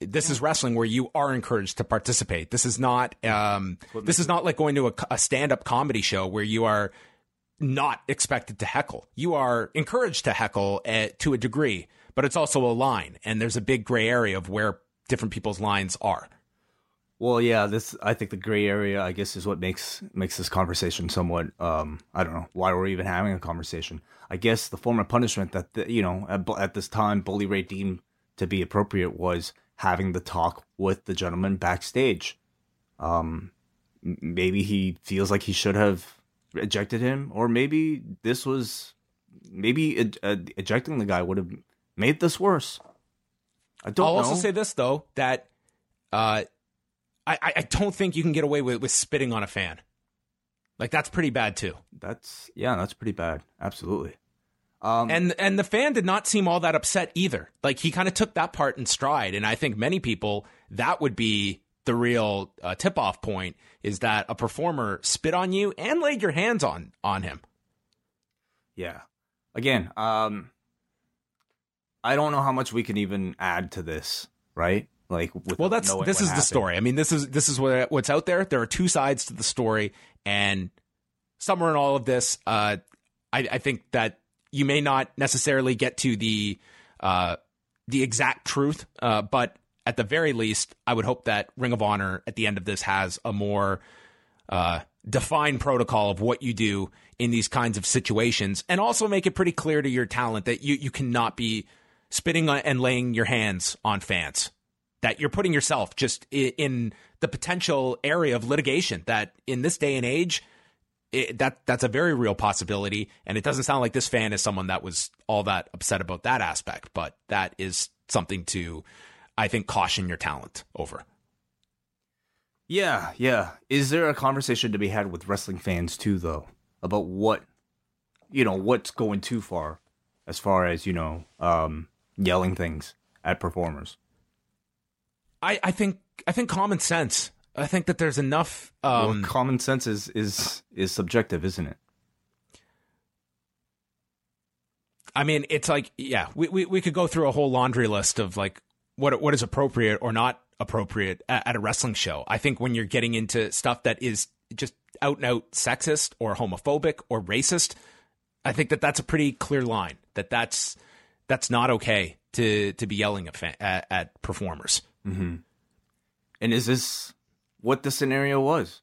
this is wrestling where you are encouraged to participate. This is not um, this is not like going to a, a stand up comedy show where you are not expected to heckle. You are encouraged to heckle uh to a degree, but it's also a line, and there's a big gray area of where different people's lines are. Well, yeah, this I think the gray area, I guess, is what makes makes this conversation somewhat. Um, I don't know why we're even having a conversation. I guess the form of punishment that the, you know at, at this time Bully Ray deemed to be appropriate was having the talk with the gentleman backstage. Um, maybe he feels like he should have ejected him, or maybe this was maybe ej- uh, ejecting the guy would have made this worse. I don't. I'll know. also say this though that uh, I I don't think you can get away with with spitting on a fan. Like that's pretty bad too. that's yeah, that's pretty bad. Absolutely. Um, And and the fan did not seem all that upset either. Like he kind of took that part in stride, and I think many people that would be the real uh, tip off point is that a performer spit on you and laid your hands on on him. Yeah. Again, um I don't know how much we can even add to this, right? Like Well, that's this is the story. I mean, this is this is what what's out there. There are two sides to the story, and somewhere in all of this, uh, I, I think that you may not necessarily get to the uh, the exact truth, uh, but at the very least, I would hope that Ring of Honor at the end of this has a more uh, defined protocol of what you do in these kinds of situations, and also make it pretty clear to your talent that you you cannot be spitting and laying your hands on fans. That you're putting yourself just in the potential area of litigation. That in this day and age, it, that that's a very real possibility. And it doesn't sound like this fan is someone that was all that upset about that aspect, but that is something to, I think, caution your talent over. Yeah, yeah. Is there a conversation to be had with wrestling fans too though about what you know, what's going too far as far as, you know, um yelling things at performers? I, I think I think common sense. I think that there's enough. Um, well, common sense is is is subjective, isn't it? I mean, it's like, yeah, we, we, we could go through a whole laundry list of like what what is appropriate or not appropriate at, at a wrestling show. I think when you're getting into stuff that is just out and out sexist or homophobic or racist, I think that that's a pretty clear line. That that's that's not okay to to be yelling at fan, at, at performers. Mm-hmm. And is this what the scenario was?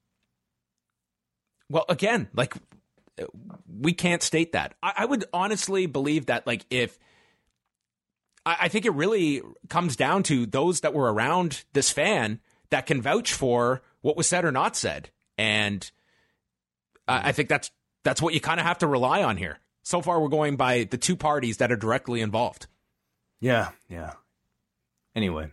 Well, again, like we can't state that. I, I would honestly believe that, like, if I, I think it really comes down to those that were around this fan that can vouch for what was said or not said, and I, I think that's that's what you kind of have to rely on here. So far, we're going by the two parties that are directly involved. Yeah, yeah. Anyway,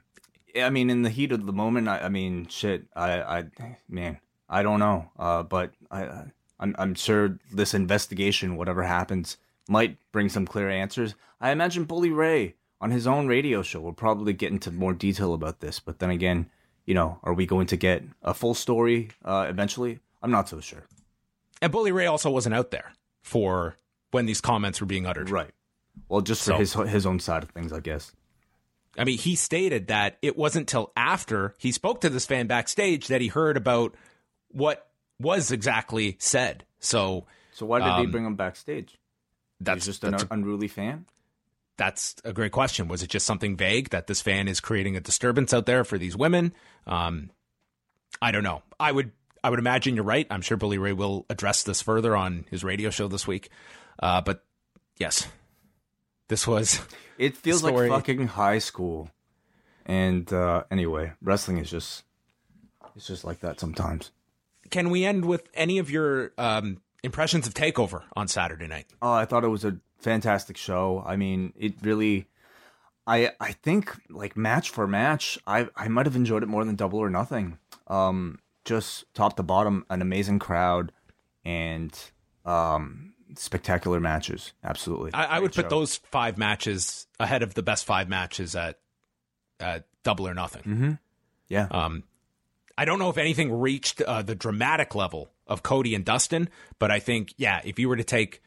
I mean, in the heat of the moment, I, I mean, shit, I, I, man, I don't know. Uh, but I, I'm, I'm sure this investigation, whatever happens, might bring some clear answers. I imagine Bully Ray on his own radio show will probably get into more detail about this. But then again, you know, are we going to get a full story uh, eventually? I'm not so sure. And Bully Ray also wasn't out there for when these comments were being uttered. Right. Well, just for So- his his own side of things, I guess. I mean, he stated that it wasn't till after he spoke to this fan backstage that he heard about what was exactly said. So So why did he Um, bring him backstage? that's He's just an a, unruly fan. that's a great question. Was it just something vague that this fan is creating a disturbance out there for these women? Um, I don't know. I would I would imagine you're right. I'm sure Bully Ray will address this further on his radio show this week. Uh, but yes, this was It feels story. like fucking high school. And uh anyway, wrestling is just it's just like that sometimes. Can we end with any of your um, impressions of Takeover on Saturday night? Oh, I thought it was a fantastic show. I mean, it really I I think like match for match, I I might have enjoyed it more than Double or Nothing. Um just top to bottom an amazing crowd and um spectacular matches. Absolutely. I, I would Great put those five matches ahead of the best five matches at, at Double or Nothing. Mm-hmm. Yeah. Um, I don't know if anything reached uh, the dramatic level of Cody and Dustin, but I think yeah, if you were to take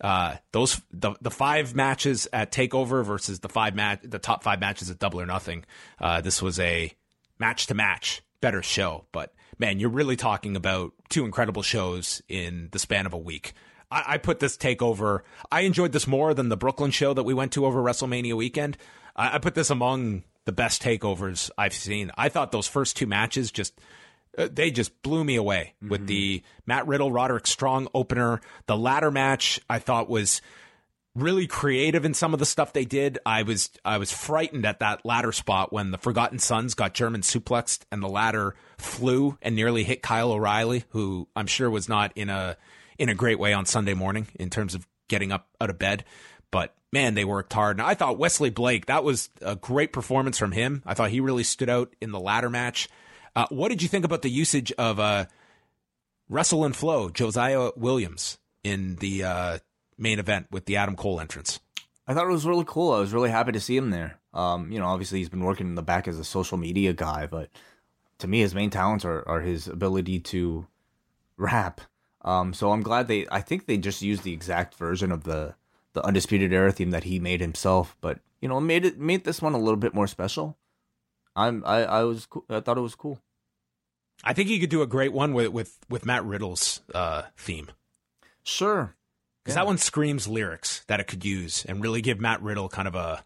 uh, those the the five matches at Takeover versus the five match the top five matches at Double or Nothing, uh, this was a match to match better show. But man, you're really talking about two incredible shows in the span of a week. I, I put this Takeover. I enjoyed this more than the Brooklyn show that we went to over WrestleMania weekend. I, I put this among the best takeovers I've seen. I thought those first two matches just uh, they just blew me away with the Matt Riddle Roderick Strong opener. The ladder match I thought was really creative in some of the stuff they did. I was I was frightened at that ladder spot when the Forgotten Sons got German suplexed and the ladder flew and nearly hit Kyle O'Reilly, who I'm sure was not in a in a great way on Sunday morning in terms of getting up out of bed. But man, they worked hard. And I thought Wesley Blake, that was a great performance from him. I thought he really stood out in the ladder match. Uh, what did you think about the usage of uh, Wrestle and Flo, Josiah Williams, in the uh, main event with the Adam Cole entrance? I thought it was really cool. I was really happy to see him there. Um, you know, obviously he's been working in the back as a social media guy, but to me, his main talents are, are his ability to rap. Um, so I'm glad they. I think they just used the exact version of the the undisputed era theme that he made himself, but you know, made it made this one a little bit more special. I'm I I was I thought it was cool. I think you could do a great one with with with Matt Riddle's uh, theme. Sure, because yeah. that one screams lyrics that it could use and really give Matt Riddle kind of a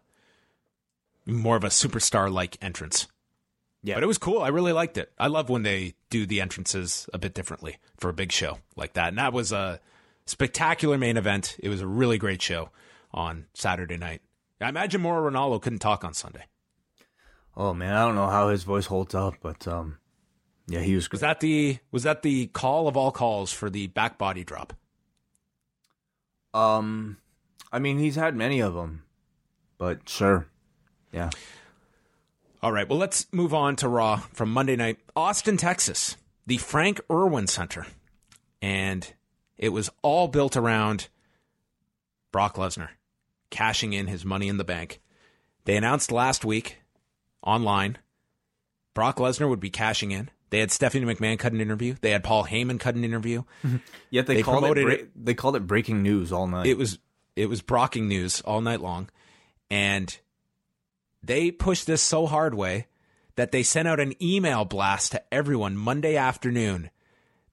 more of a superstar like entrance. Yeah. But it was cool. I really liked it. I love when they do the entrances a bit differently for a big show like that. And that was a spectacular main event. It was a really great show on Saturday night. I imagine Mauro Ranallo couldn't talk on Sunday. Oh man, I don't know how his voice holds up, but um yeah, he was great. Was that the was that the call of all calls for the back body drop? Um I mean, he's had many of them. But sure. Yeah. All right, well, let's move on to Raw from Monday night. Austin, Texas, the Frank Erwin Center. And it was all built around Brock Lesnar cashing in his money in the bank. They announced last week online Brock Lesnar would be cashing in. They had Stephanie McMahon cut an interview. They had Paul Heyman cut an interview. Mm-hmm. Yet they, they called it, bra- it, They called it breaking news all night. It was it was brocking news all night long, and they pushed this so hard way that they sent out an email blast to everyone Monday afternoon.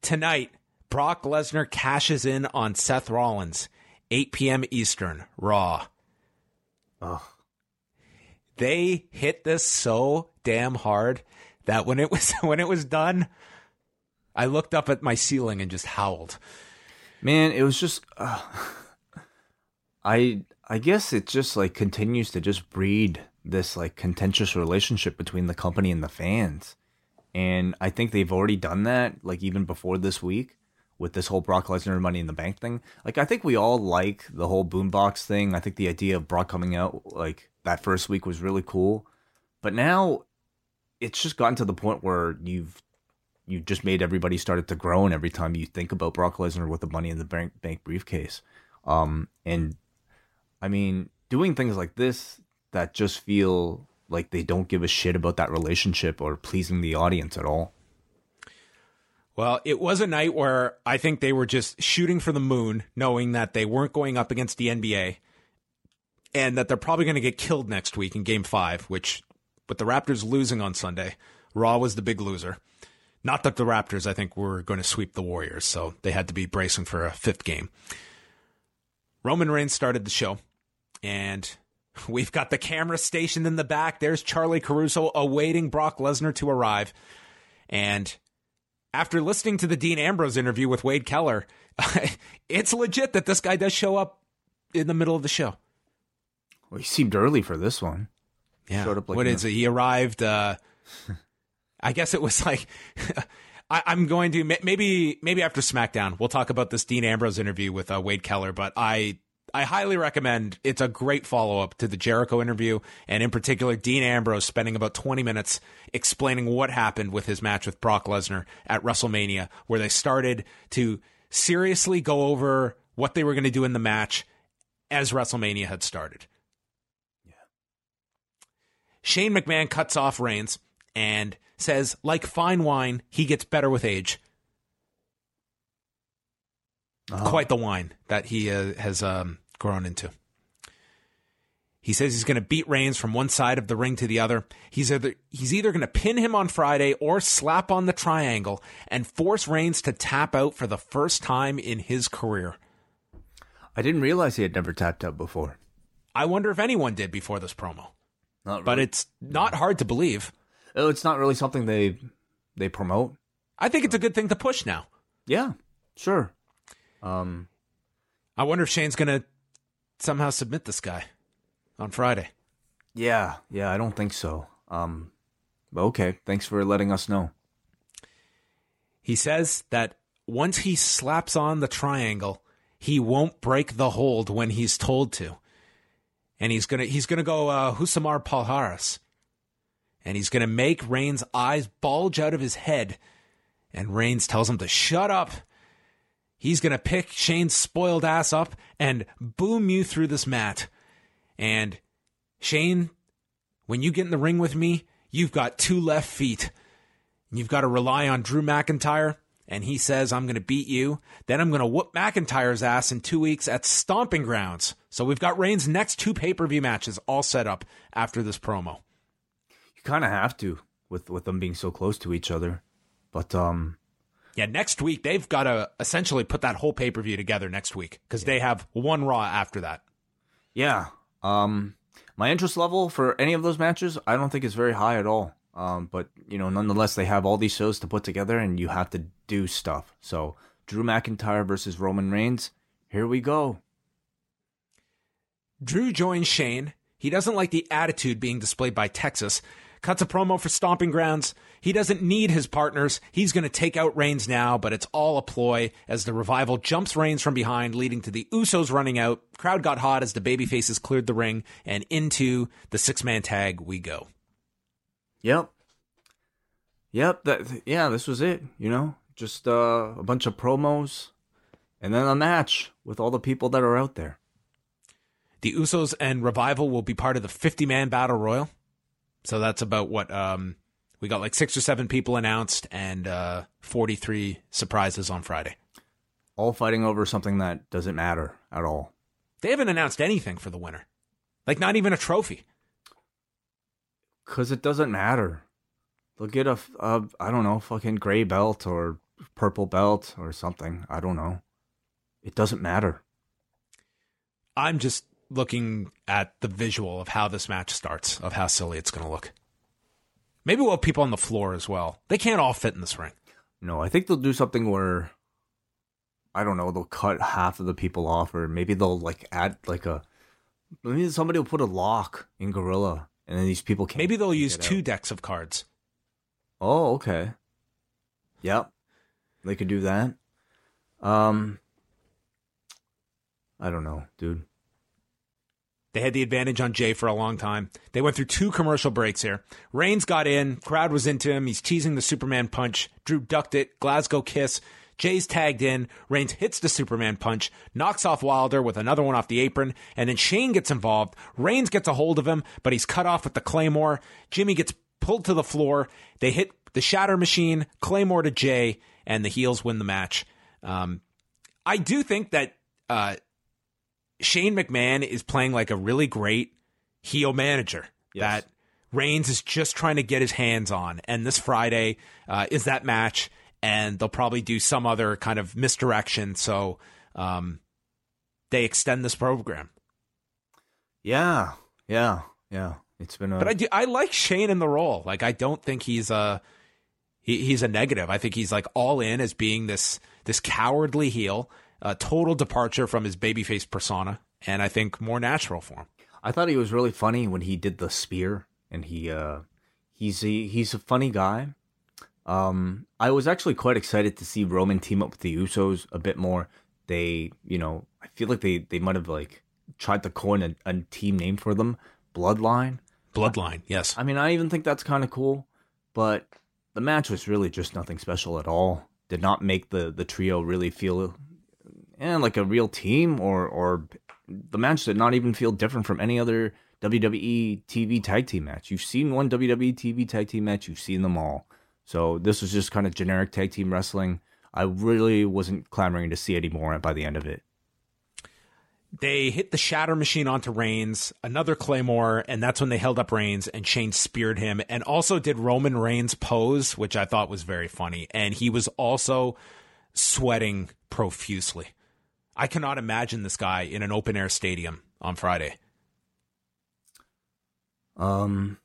Tonight, Brock Lesnar cashes in on Seth Rollins, 8 p.m. Eastern, Raw. Oh. They hit this so damn hard that when it was when it was done, I looked up at my ceiling and just howled. Man, it was just uh, I I guess it just like continues to just breed this like contentious relationship between the company and the fans. And I think they've already done that, like even before this week with this whole Brock Lesnar Money in the Bank thing. Like I think we all like the whole boombox thing. I think the idea of Brock coming out like that first week was really cool. But now it's just gotten to the point where you've you just made everybody started to groan every time you think about Brock Lesnar with the Money in the Bank, bank briefcase. Um, and I mean, doing things like this that just feel like they don't give a shit about that relationship or pleasing the audience at all. Well, it was a night where I think they were just shooting for the moon, knowing that they weren't going up against the NBA and that they're probably going to get killed next week in game five, which, with the Raptors losing on Sunday, Raw was the big loser. Not that the Raptors, I think, were going to sweep the Warriors, so they had to be bracing for a fifth game. Roman Reigns started the show, and We've got the camera stationed in the back. There's Charly Caruso awaiting Brock Lesnar to arrive. And after listening to the Dean Ambrose interview with Wade Keller, it's legit that this guy does show up in the middle of the show. Well, he seemed early for this one. Yeah. Showed up like what is it? He arrived. Uh, I guess it was like. I, am going to maybe maybe after SmackDown we'll talk about this Dean Ambrose interview with uh, Wade Keller, but I I highly recommend. It's a great follow up to the Jericho interview, and in particular, Dean Ambrose spending about 20 minutes explaining what happened with his match with Brock Lesnar at WrestleMania, where they started to seriously go over what they were going to do in the match as WrestleMania had started. Yeah. Shane McMahon cuts off Reigns and says, like fine wine, he gets better with age. Oh. Quite the wine that he uh, has um, grown into. He says he's going to beat Reigns from one side of the ring to the other. He's either he's either going to pin him on Friday or slap on the triangle and force Reigns to tap out for the first time in his career. I didn't realize he had never tapped out before. I wonder if anyone did before this promo. Really. But it's not hard to believe. Oh, it's not really something they they promote. I think it's a good thing to push now. Yeah, sure. Um, I wonder if Shane's gonna somehow submit this guy on Friday. Yeah, yeah, I don't think so. Um, okay, thanks for letting us know. He says that once he slaps on the triangle, he won't break the hold when he's told to. and he's gonna he's gonna go uh, Rousimar Palhares, and he's gonna make Reigns' eyes bulge out of his head, and Reigns tells him to shut up. He's gonna pick Shane's spoiled ass up and boom you through this mat, and Shane, when you get in the ring with me, you've got two left feet. You've got to rely on Drew McIntyre and he says, I'm going to beat you. Then I'm going to whoop McIntyre's ass in two weeks at Stomping Grounds. So we've got Reigns' next two pay per view matches all set up after this promo. You kind of have to with with them being so close to each other, but um, yeah, next week they've got to essentially put that whole pay per view together next week because yeah. they have one Raw after that. Yeah. Um, my interest level for any of those matches, I don't think is very high at all. Um, but you know, nonetheless, they have all these shows to put together, and you have to do stuff. So, Drew McIntyre versus Roman Reigns. Here we go. Drew joins Shane. He doesn't like the attitude being displayed by Texas. Cuts a promo for Stomping Grounds. He doesn't need his partners. He's going to take out Reigns now, but it's all a ploy as the revival jumps Reigns from behind, leading to the Usos running out. Crowd got hot as the babyfaces cleared the ring, and into the six man tag we go. Yep. Yep. That yeah, this was it. You know, just uh, a bunch of promos, and then a match with all the people that are out there. The Usos and Revival will be part of the 50 man battle royal. So that's about what um, we got like six or seven people announced and uh, 43 surprises on Friday. All fighting over something that doesn't matter at all. They haven't announced anything for the winner. Like not even a trophy. Cause it doesn't matter. They'll get a, a I don't know, fucking gray belt or purple belt or something. I don't know. It doesn't matter. I'm just looking at the visual of how this match starts, of how silly it's going to look. Maybe we'll have people on the floor as well. They can't all fit in this ring. No, I think they'll do something where I don't know, they'll cut half of the people off, or maybe they'll like add like a maybe somebody will put a lock in Gorilla and then these people can't. Maybe they'll use two out. decks of cards. Oh, okay. Yep, they could do that. Um, I don't know, dude. They had the advantage on Jay for a long time. They went through two commercial breaks here. Reigns got in, crowd was into him. He's teasing the Superman punch. Drew ducked it. Glasgow kiss. Jay's tagged in. Reigns hits the Superman punch, knocks off Wilder with another one off the apron, and then Shane gets involved. Reigns gets a hold of him, but he's cut off with the Claymore. Jimmy gets pulled to the floor. They hit the Shatter Machine, Claymore to Jay, and the heels win the match. Um, I do think that uh, Shane McMahon is playing like a really great heel manager yes. that Reigns is just trying to get his hands on. And this Friday uh, is that match and they'll probably do some other kind of misdirection. So um, they extend this program. Yeah, yeah, yeah. It's been, a- but I do, I like Shane in the role. Like I don't think he's a he, he's a negative. I think he's like all in as being this this cowardly heel, a total departure from his babyface persona, and I think more natural for him. I thought he was really funny when he did the spear, and he uh he's a, he's a funny guy um, I was actually quite excited to see Roman team up with the Usos a bit more. They, you know, I feel like they they might have like tried to coin a, a team name for them, Bloodline. Bloodline, yes. I mean, I even think that's kind of cool, but the match was really just nothing special at all. Did not make the the trio really feel eh, like a real team, or or the match did not even feel different from any other WWE TV tag team match. You've seen one WWE TV tag team match, you've seen them all. So this was just kind of generic tag team wrestling. I really wasn't clamoring to see any more by the end of it. They hit the shatter machine onto Reigns, another Claymore, and that's when they held up Reigns and Shane speared him and also did Roman Reigns pose, which I thought was very funny. And he was also sweating profusely. I cannot imagine this guy in an open air stadium on Friday. Um,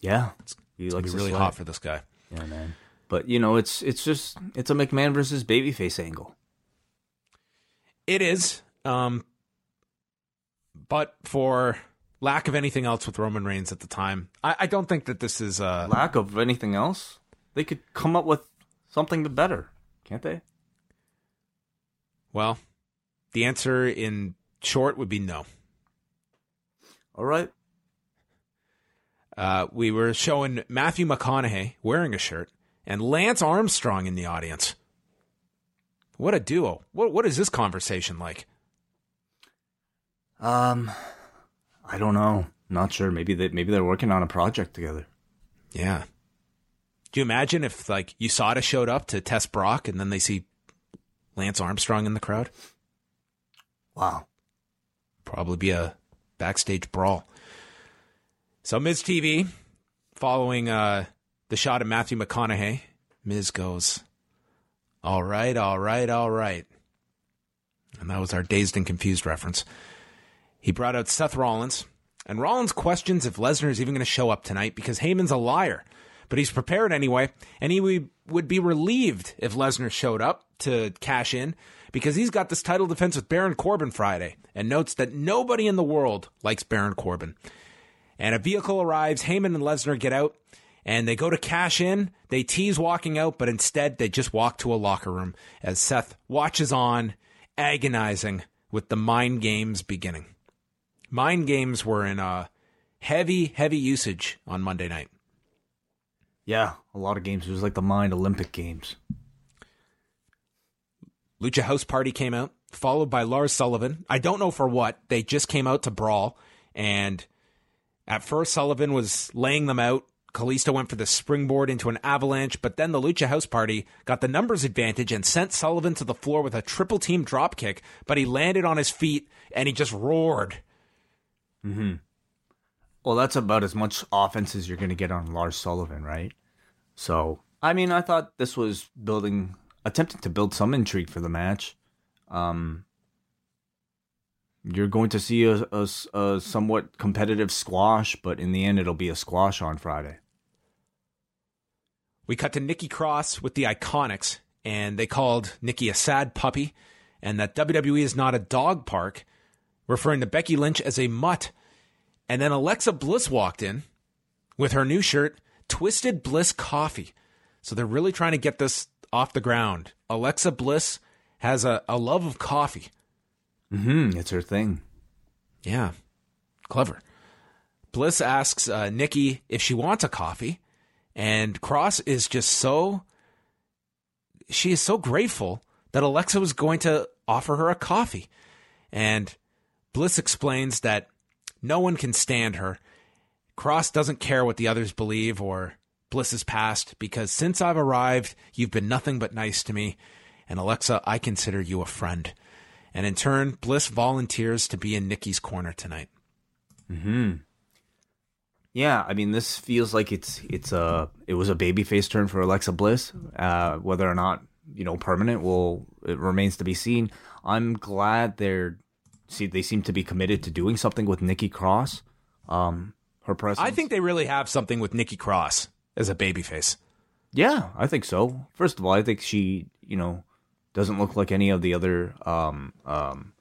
yeah, it's, it's gonna be really hot for this guy. Yeah, man. But you know, it's it's just it's a McMahon versus babyface angle. It is. Um but for lack of anything else with Roman Reigns at the time, I, I don't think that this is uh lack of anything else. They could come up with something better, can't they? Well, the answer in short would be no. All right. Uh, we were showing Matthew McConaughey wearing a shirt and Lance Armstrong in the audience. What a duo. What what is this conversation like? Um, I don't know. Not sure. Maybe they maybe they're working on a project together. Yeah. Do you imagine if like USADA showed up to test Brock and then they see Lance Armstrong in the crowd? Wow. Probably be a backstage brawl. So Miz TV, following uh, the shot of Matthew McConaughey, Miz goes, "All right, all right, all right," and that was our dazed and confused reference. He brought out Seth Rollins, and Rollins questions if Lesnar is even going to show up tonight because Heyman's a liar. But he's prepared anyway, and he would be relieved if Lesnar showed up to cash in because he's got this title defense with Baron Corbin Friday and notes that nobody in the world likes Baron Corbin. And a vehicle arrives, Heyman and Lesnar get out, and they go to cash in. They tease walking out, but instead they just walk to a locker room as Seth watches on, agonizing with the mind games beginning. Mind games were in uh, heavy, heavy usage on Monday night. Yeah, a lot of games. It was like the Mind Olympic Games. Lucha House Party came out, followed by Lars Sullivan. I don't know for what. They just came out to brawl. And at first, Sullivan was laying them out. Kalisto went for the springboard into an avalanche, but then the Lucha House Party got the numbers advantage and sent Sullivan to the floor with a triple team dropkick, but he landed on his feet and he just roared. Hmm. Well, that's about as much offense as you're going to get on Lars Sullivan, right? So, I mean, I thought this was building, attempting to build some intrigue for the match. Um, you're going to see a, a, a, somewhat competitive squash, but in the end, it'll be a squash on Friday. We cut to Nikki Cross with the Iconics, and they called Nikki a sad puppy, and that WWE is not a dog park, referring to Becky Lynch as a mutt. And then Alexa Bliss walked in with her new shirt, Twisted Bliss Coffee. So they're really trying to get this off the ground. Alexa Bliss has a, a love of coffee. Mm-hmm. It's her thing. Yeah. Clever. Bliss asks uh, Nikki if she wants a coffee, and Cross is just so. She is so grateful that Alexa was going to offer her a coffee. And Bliss explains that no one can stand her. Cross doesn't care what the others believe or Bliss's past because since I've arrived, you've been nothing but nice to me. And Alexa, I consider you a friend. And in turn, Bliss volunteers to be in Nikki's corner tonight. Hmm. Yeah, I mean, this feels like it's it's a it was a babyface turn for Alexa Bliss. Uh, whether or not you know permanent will it remains to be seen. I'm glad they're see they seem to be committed to doing something with Nikki Cross. Um, her presence. I think they really have something with Nikki Cross as a babyface. Yeah, I think so. First of all, I think she, you know, doesn't look like any of the other um, um,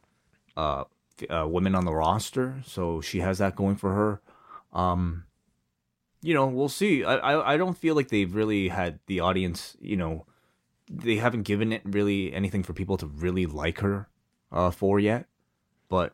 uh, uh, women on the roster, so she has that going for her. Um, you know, we'll see. I, I I don't feel like they've really had the audience. You know, they haven't given it really anything for people to really like her uh, for yet, but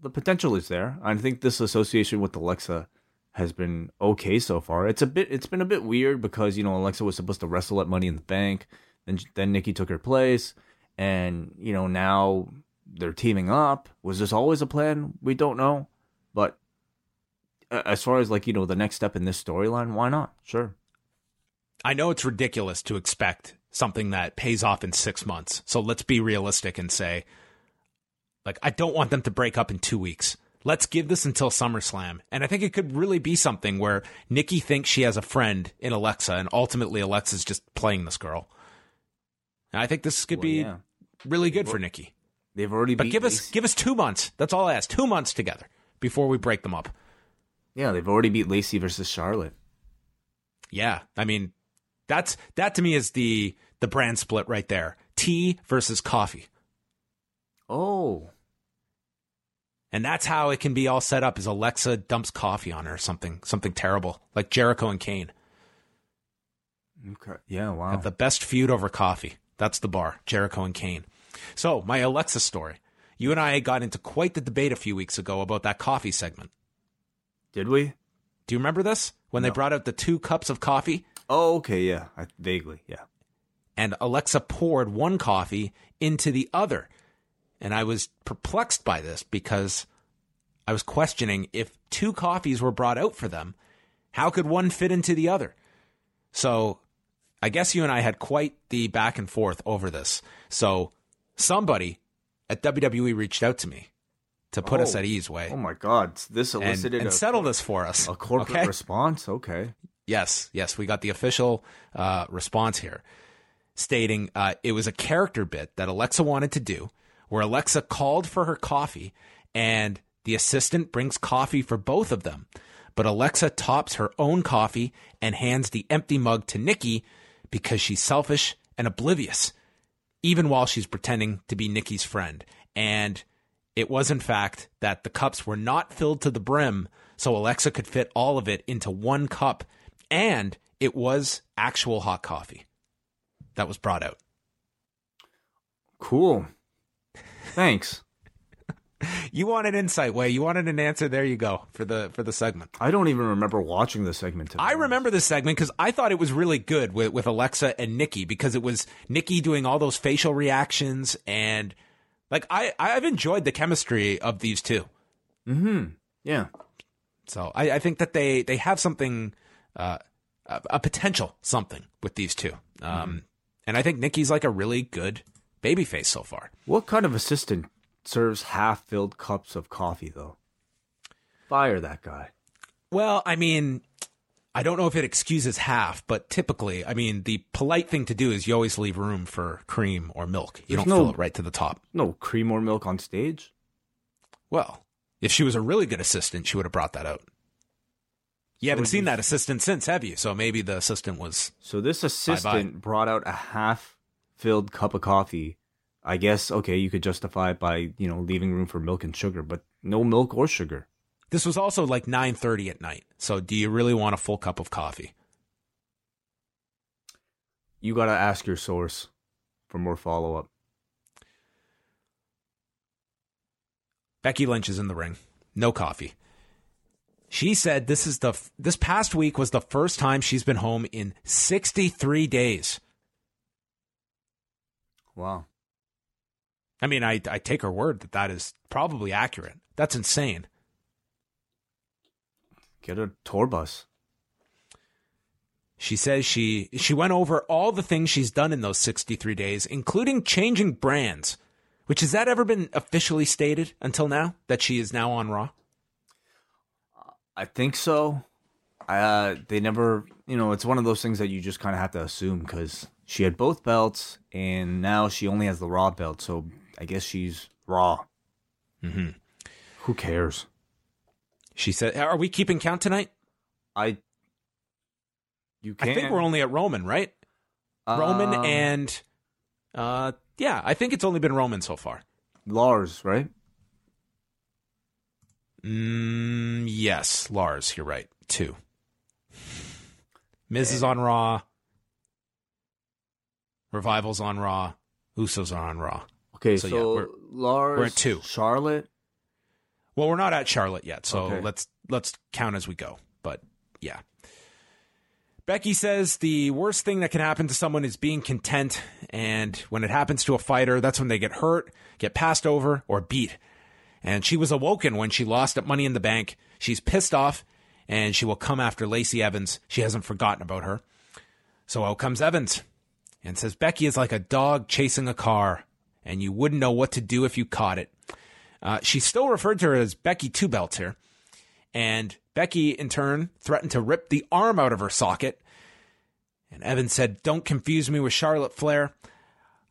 the potential is there. I think this association with Alexa has been okay so far. It's a bit it's been a bit weird because you know Alexa was supposed to wrestle at Money in the Bank, then then Nikki took her place, and you know now they're teaming up. Was this always a plan? We don't know, but as far as like you know the next step in this storyline, why not? Sure. I know it's ridiculous to expect something that pays off in six months. So let's be realistic and say, like, I don't want them to break up in two weeks. Let's give this until SummerSlam. And I think it could really be something where Nikki thinks she has a friend in Alexa, and ultimately Alexa's just playing this girl. And I think this could Well, be yeah. really good for Nikki. They've already But give us Lacey- give us two months. That's all I ask. Two months together before we break them up. yeah they've already beat Lacey versus Charlotte. Yeah, I mean, that's that to me is the the brand split right there. Tea versus coffee, Oh, and that's how it can be all set up. Is Alexa dumps coffee on her or something something terrible like Jericho and Kane okay. Yeah, wow. have the best feud over coffee. That's the bar, Jericho and Kane. So my Alexa story. You and I got into quite the debate a few weeks ago about that coffee segment. Did we? Do you remember this? When they brought out the two cups of coffee Oh, okay, yeah. I, vaguely, yeah. and Alexa poured one coffee into the other. And I was perplexed by this because I was questioning if two coffees were brought out for them, how could one fit into the other? So I guess you and I had quite the back and forth over this. So somebody at WWE reached out to me to put us Oh. at ease way Oh my God, this and, elicited and a, settle this for us. a corporate okay? response. Okay. Yes, yes, we got the official uh, response here stating uh, it was a character bit that Alexa wanted to do, where Alexa called for her coffee and the assistant brings coffee for both of them. But Alexa tops her own coffee and hands the empty mug to Nikki because she's selfish and oblivious, even while she's pretending to be Nikki's friend. And it was, in fact, that the cups were not filled to the brim, so Alexa could fit all of it into one cup. And it was actual hot coffee that was brought out. Cool. Thanks. You wanted insight, way. You wanted an answer. There you go for the for the segment. I don't even remember watching the segment. to be I remember this segment because I thought it was really good with, with Alexa and Nikki because it was Nikki doing all those facial reactions and like I I've enjoyed the chemistry of these two. Hmm. Yeah. So I, I think that they they have something, uh, a, a potential something with these two. Um, and I think Nikki's like a really good babyface so far. What kind of assistant serves half-filled cups of coffee, though? Fire that guy. Well, I mean, I don't know if it excuses half, but typically, I mean, the polite thing to do is you always leave room for cream or milk. You There's don't no- fill it right to the top. No cream or milk on stage. Well, if she was a really good assistant, she would have brought that out. You haven't seen you- that assistant since, have you? So maybe the assistant was. So this assistant brought out a half-filled cup of coffee. I guess okay, you could justify it by you know leaving room for milk and sugar, but no milk or sugar. This was also like nine thirty at night. So do you really want a full cup of coffee? You gotta ask your source for more follow-up. Becky Lynch is in the ring. No coffee. She said this is the this past week was the first time she's been home in 63 days. Wow. I mean, I I take her word that that is probably accurate. That's insane. Get a tour bus. She says she she went over all the things she's done in those 63 days, including changing brands. Which has that ever been officially stated until now that she is now on Raw? I think so. Uh, they never, you know, it's one of those things that you just kind of have to assume because she had both belts and now she only has the Raw belt. So I guess she's Raw. Mm-hmm. Who cares? She said, "Are we keeping count tonight?" I. You can. I think we're only at Roman, right? Roman Um, and uh yeah, I think it's only been Roman so far. Lars, right? Mm, yes, Lars, you're right. Two. Miz is on Raw. Revival's on Raw. Usos are on Raw. Okay, So, so, yeah, we're- Lars, we're at two. Charlotte. Well, we're not at Charlotte yet, so Okay. let's let's count as we go. But yeah. Becky says the worst thing that can happen to someone is being content, and when it happens to a fighter, that's when they get hurt, get passed over, or beat. And she was awoken when she lost at Money in the Bank. She's pissed off, and she will come after Lacey Evans. She hasn't forgotten about her. So out comes Evans and says Becky is like a dog chasing a car, and you wouldn't know what to do if you caught it. Uh, she still referred to her as Becky Two Belts here. And Becky, in turn, threatened to rip the arm out of her socket. And Evan said, Don't confuse me with Charlotte Flair.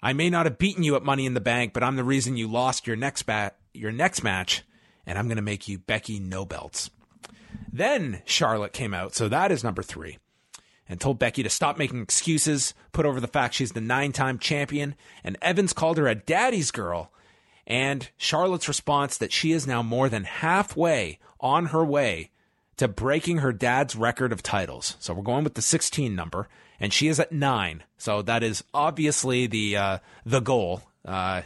I may not have beaten you at Money in the Bank, but I'm the reason you lost your next, bat your next match, and I'm going to make you Becky No Belts. Then Charlotte came out, so that is number three, and told Becky to stop making excuses, put over the fact she's the nine time champion, and Evans called her a daddy's girl and Charlotte's response that she is now more than halfway on her way to breaking her dad's record of titles. So we're going with the 16 number, and she is at nine. So that is obviously the uh, the goal. Uh,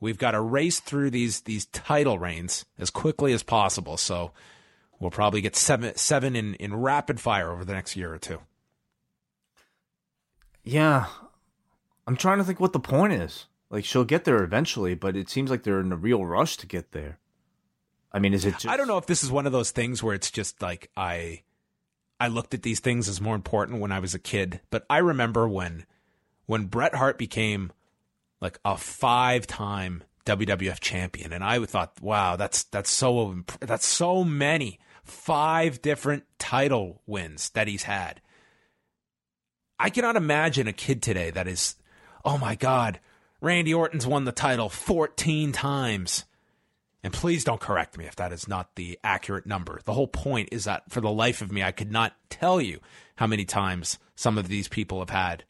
we've got to race through these these title reigns as quickly as possible. So we'll probably get seven seven in, in rapid fire over the next year or two. Yeah. I'm trying to think what the point is. Like she'll get there eventually, but it seems like they're in a real rush to get there. I mean, is it just I don't know if this is one of those things where it's just like I I looked at these things as more important when I was a kid, but I remember when when Bret Hart became like a five-time WWF champion and I thought, wow, that's that's so that's so many five different title wins that he's had. I cannot imagine a kid today that is, oh my God, Randy Orton's won the title 14 times. And please don't correct me if that is not the accurate number. The whole point is that for the life of me, I could not tell you how many times some of these people have had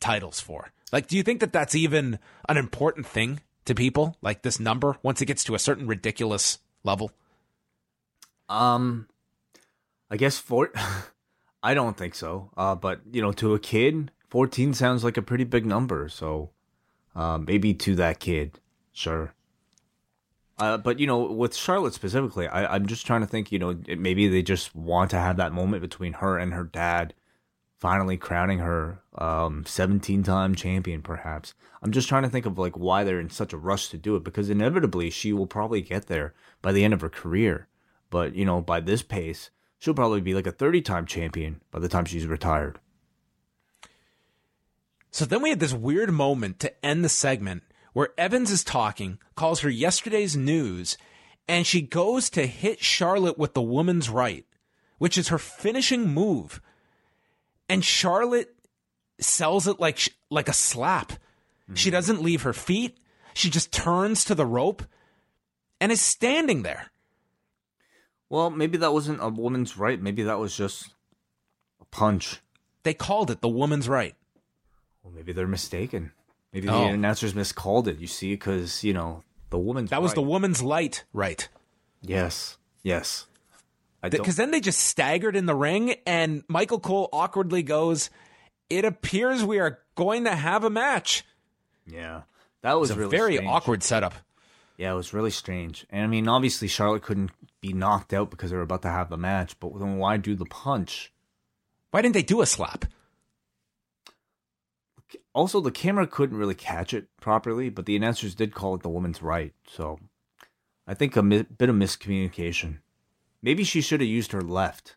titles for. Like, do you think that that's even an important thing to people? Like this number, once it gets to a certain ridiculous level? Um, I guess four. I don't think so. Uh, but you know, to a kid, fourteen sounds like a pretty big number. So, uh, maybe to that kid, sure. Uh, but you know, with Charlotte specifically, I, I'm just trying to think. You know, it, maybe they just want to have that moment between her and her dad, finally crowning her um, 17-time champion. Perhaps I'm just trying to think of like why they're in such a rush to do it because inevitably she will probably get there by the end of her career. But you know, by this pace, she'll probably be like a 30-time champion by the time she's retired. So then we had this weird moment to end the segment where Evans is talking, calls her yesterday's news, and she goes to hit Charlotte with the woman's right, which is her finishing move. And Charlotte sells it like like a slap. Mm-hmm. She doesn't leave her feet. She just turns to the rope and is standing there. Well, maybe that wasn't a woman's right. Maybe that was just a punch. They called it the woman's right. Well, maybe they're mistaken. Maybe the oh. announcers miscalled it. You see, because you know the woman's that was the woman's light, right? Yes, yes. Because then they just staggered in the ring, and Michael Cole awkwardly goes, "It appears we are going to have a match." Yeah, that was, was a really very strange. awkward setup. Yeah, it was really strange. And I mean, obviously Charlotte couldn't be knocked out because they were about to have the match. But then why do the punch? Why didn't they do a slap? Also, the camera couldn't really catch it properly, but the announcers did call it the woman's right. So I think a mi- bit of miscommunication. Maybe she should have used her left.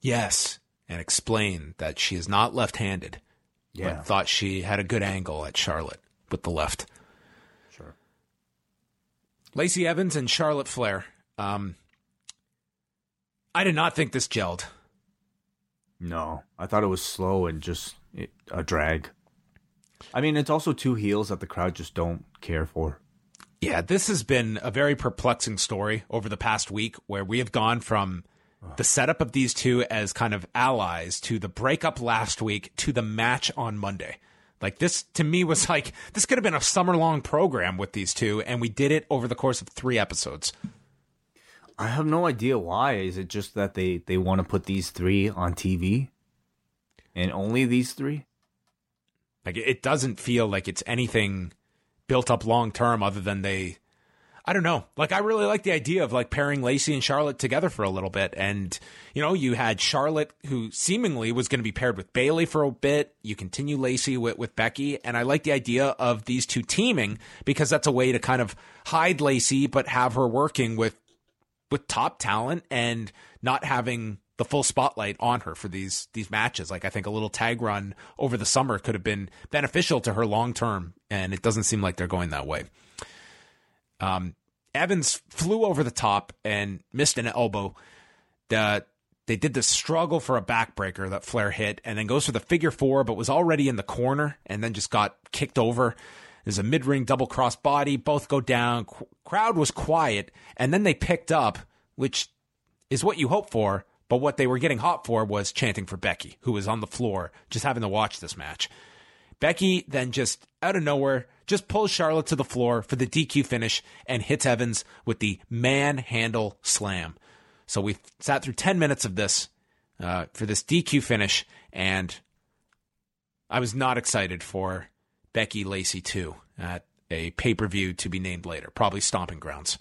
Yes, and explain that she is not left handed. Yeah. But thought she had a good angle at Charlotte with the left. Lacey Evans and Charlotte Flair. Um, I did not think this gelled. No, I thought it was slow and just a drag. I mean, it's also two heels that the crowd just don't care for. Yeah, this has been a very perplexing story over the past week where we have gone from the setup of these two as kind of allies to the breakup last week to the match on Monday. Like this to me was like this could have been a summer long program with these two and we did it over the course of 3 episodes. I have no idea why. Is it just that they they want to put these three on TV? And only these three? Like it doesn't feel like it's anything built up long term other than they I don't know. Like I really like the idea of like pairing Lacey and Charlotte together for a little bit. And you know, you had Charlotte who seemingly was going to be paired with Bayley for a bit. You continue Lacey with, with Becky. And I like the idea of these two teaming because that's a way to kind of hide Lacey, but have her working with with top talent and not having the full spotlight on her for these these matches. Like I think a little tag run over the summer could have been beneficial to her long term, and it doesn't seem like they're going that way. Um, Evans flew over the top and missed an elbow. The they did the struggle for a backbreaker that Flair hit, and then goes for the figure four, but was already in the corner, and then just got kicked over. There's a mid ring double cross body. Both go down. Crowd was quiet, and then they picked up, which is what you hope for but what they were getting hot for was chanting for Becky, who was on the floor just having to watch this match. Becky then just out of nowhere just pulls Charlotte to the floor for the DQ finish and hits Evans with the manhandle slam. So we sat through 10 minutes of this uh, for this DQ finish, and I was not excited for Becky Lacey 2. at a pay per view to be named later, probably Stomping Grounds.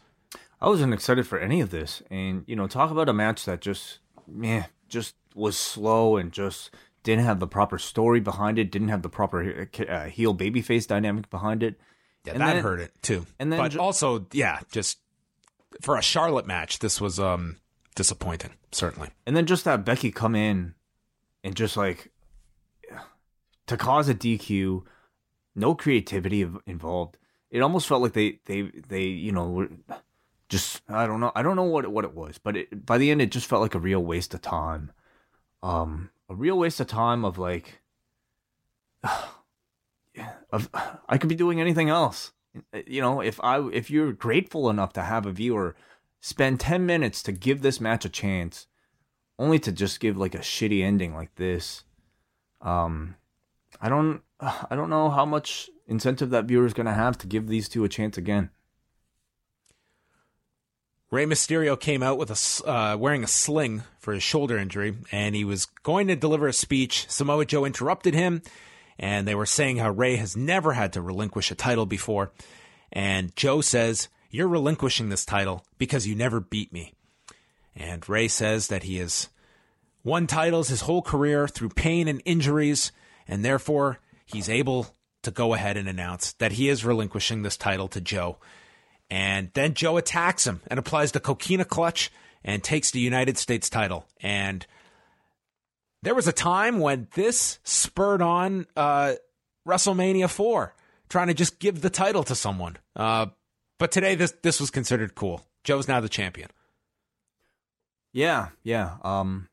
I wasn't excited for any of this, and you know, talk about a match that just, man, just was slow and just didn't have the proper story behind it, didn't have the proper uh, heel babyface dynamic behind it. Yeah, and that then, hurt it too. And then, but ju- also, yeah, just for a Charlotte match, this was um disappointing, certainly. And then just that Becky come in and just like to cause a DQ, no creativity involved. It almost felt like they they they you know were just I don't know I don't know what what it was, but it, by the end it just felt like a real waste of time. Um, a real waste of time of like of I could be doing anything else. You know, if I if you're grateful enough to have a viewer spend 10 minutes to give this match a chance only to just give like a shitty ending like this. Um I don't I don't know how much incentive that viewer is going to have to give these two a chance again. Rey Mysterio came out with a uh, wearing a sling for his shoulder injury, and he was going to deliver a speech. Samoa Joe interrupted him, and they were saying how Rey has never had to relinquish a title before. And Joe says, "You're relinquishing this title because you never beat me." And Rey says that he has won titles his whole career through pain and injuries, and therefore he's able to go ahead and announce that he is relinquishing this title to Joe. And then Joe attacks him and applies the coquina clutch and takes the United States title. And there was a time when this spurred on uh, WrestleMania 4, trying to just give the title to someone. Uh, but today, this this was considered cool. Joe's now the champion. Yeah, yeah. Um,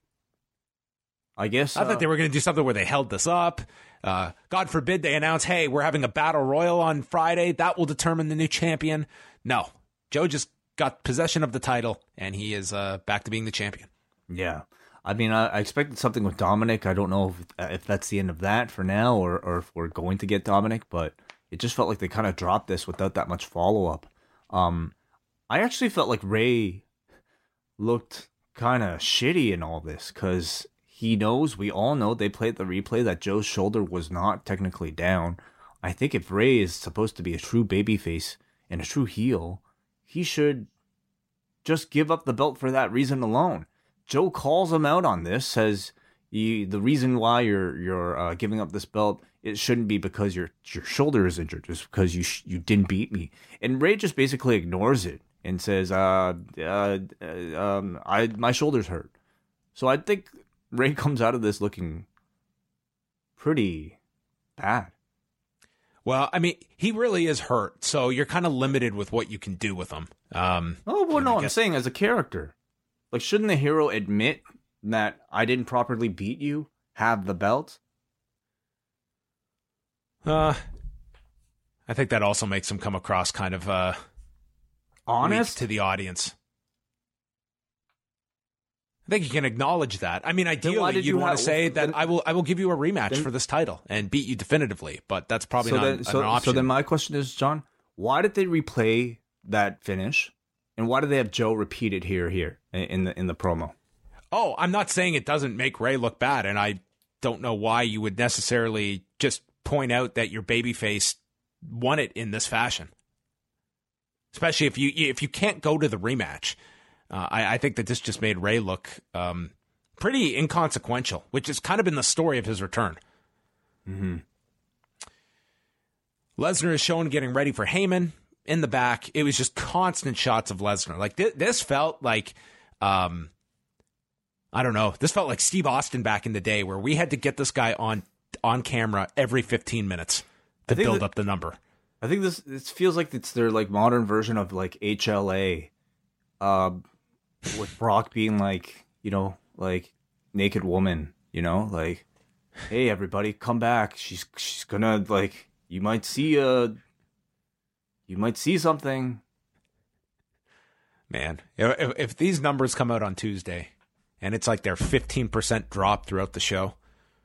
I guess I uh, thought they were going to do something where they held this up. Uh, God forbid they announce, "Hey, we're having a battle royal on Friday. That will determine the new champion." No, Joe just got possession of the title, and he is uh, back to being the champion. Yeah. I mean, I, expected something with Dominic. I don't know if, uh, if that's the end of that for now, or, or if we're going to get Dominic, but it just felt like they kind of dropped this without that much follow up. Um, I actually felt like Rey looked kind of shitty in all this because he knows, we all know, they played the replay that Joe's shoulder was not technically down. I think if Rey is supposed to be a true babyface, and a true heel, he should just give up the belt for that reason alone. Joe calls him out on this, says the reason why you're you're uh, giving up this belt it shouldn't be because your your shoulder is injured, just because you sh- you didn't beat me. And Rey just basically ignores it and says, uh, uh, uh, um, I my shoulder's hurt. So I think Rey comes out of this looking pretty bad. Well, I mean, he really is hurt, so you're kind of limited with what you can do with him. Um, oh well, no. I'm saying as a character, like, shouldn't the hero admit that I didn't properly beat you, have the belt? Uh, I think that also makes him come across kind of uh, honest to the audience. I think you can acknowledge that. I mean, ideally, you'd you want to say oh, that I will I will give you a rematch then, for this title and beat you definitively, but that's probably so not then, so, an option. So then my question is, John, why did they replay that finish, and why did they have Joe repeat it here here in the in the promo? Oh, I'm not saying it doesn't make Rey look bad, and I don't know why you would necessarily just point out that your babyface won it in this fashion, especially if you if you can't go to the rematch uh, I, I, think that this just made Rey look um, pretty inconsequential, which has kind of been the story of his return. Mm-hmm. Lesnar is shown getting ready for Heyman in the back. It was just constant shots of Lesnar. Like th- this felt like, um, I don't know. This felt like Steve Austin back in the day, where we had to get this guy on on camera every 15 minutes to build that, up the number. I think this this feels like it's their like modern version of like HLA. Uh, with Brock being like, you know, like naked woman, you know, like, hey everybody, come back. She's she's gonna like you might see a you might see something. Man, if, if these numbers come out on Tuesday and it's like their 15% drop throughout the show,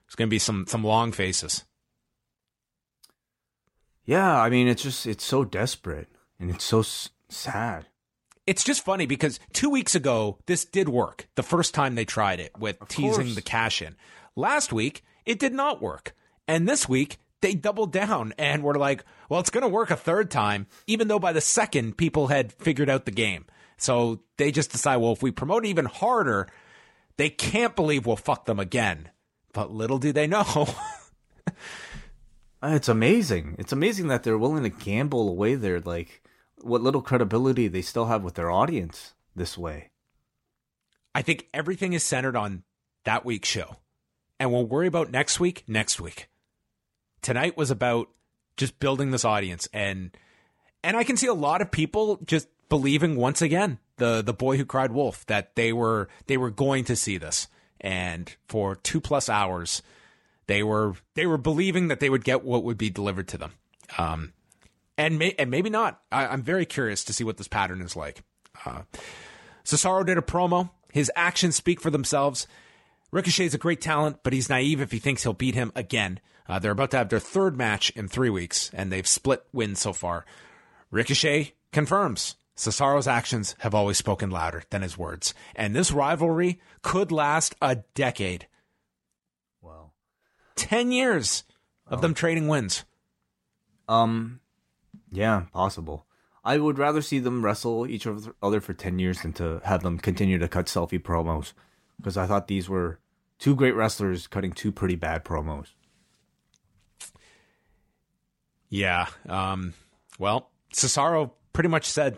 it's to be some some long faces. Yeah, I mean it's just it's so desperate and it's so s- sad it's just funny because two weeks ago this did work the first time they tried it with of teasing course. the cash in. Last week it did not work, and this week they doubled down and were like, well, it's going to work a third time, even though by the second people had figured out the game. So they just decide, well, if we promote even harder, they can't believe we'll fuck them again. But little do they know. Uh, it's amazing. It's amazing that they're willing to gamble away their like what little credibility they still have with their audience this way. I think everything is centered on that week's show. And we'll worry about next week next week. Tonight was about just building this audience and and I can see a lot of people just believing once again the the boy who cried wolf that they were they were going to see this and for 2 plus hours they were they were believing that they would get what would be delivered to them. Um and may, and maybe not. I, am very curious to see what this pattern is like. Uh, Cesaro did a promo. His actions speak for themselves. Ricochet's a great talent, but he's naive if he thinks he'll beat him again. Uh, they're about to have their third match in three weeks, and they've split wins so far. Ricochet confirms Cesaro's actions have always spoken louder than his words, and this rivalry could last a decade. Wow. 10 years of them trading wins. Um, yeah, possible. I would rather see them wrestle each other for 10 years than to have them continue to cut selfie promos because I thought these were two great wrestlers cutting two pretty bad promos. Yeah. Um, well, Cesaro pretty much said,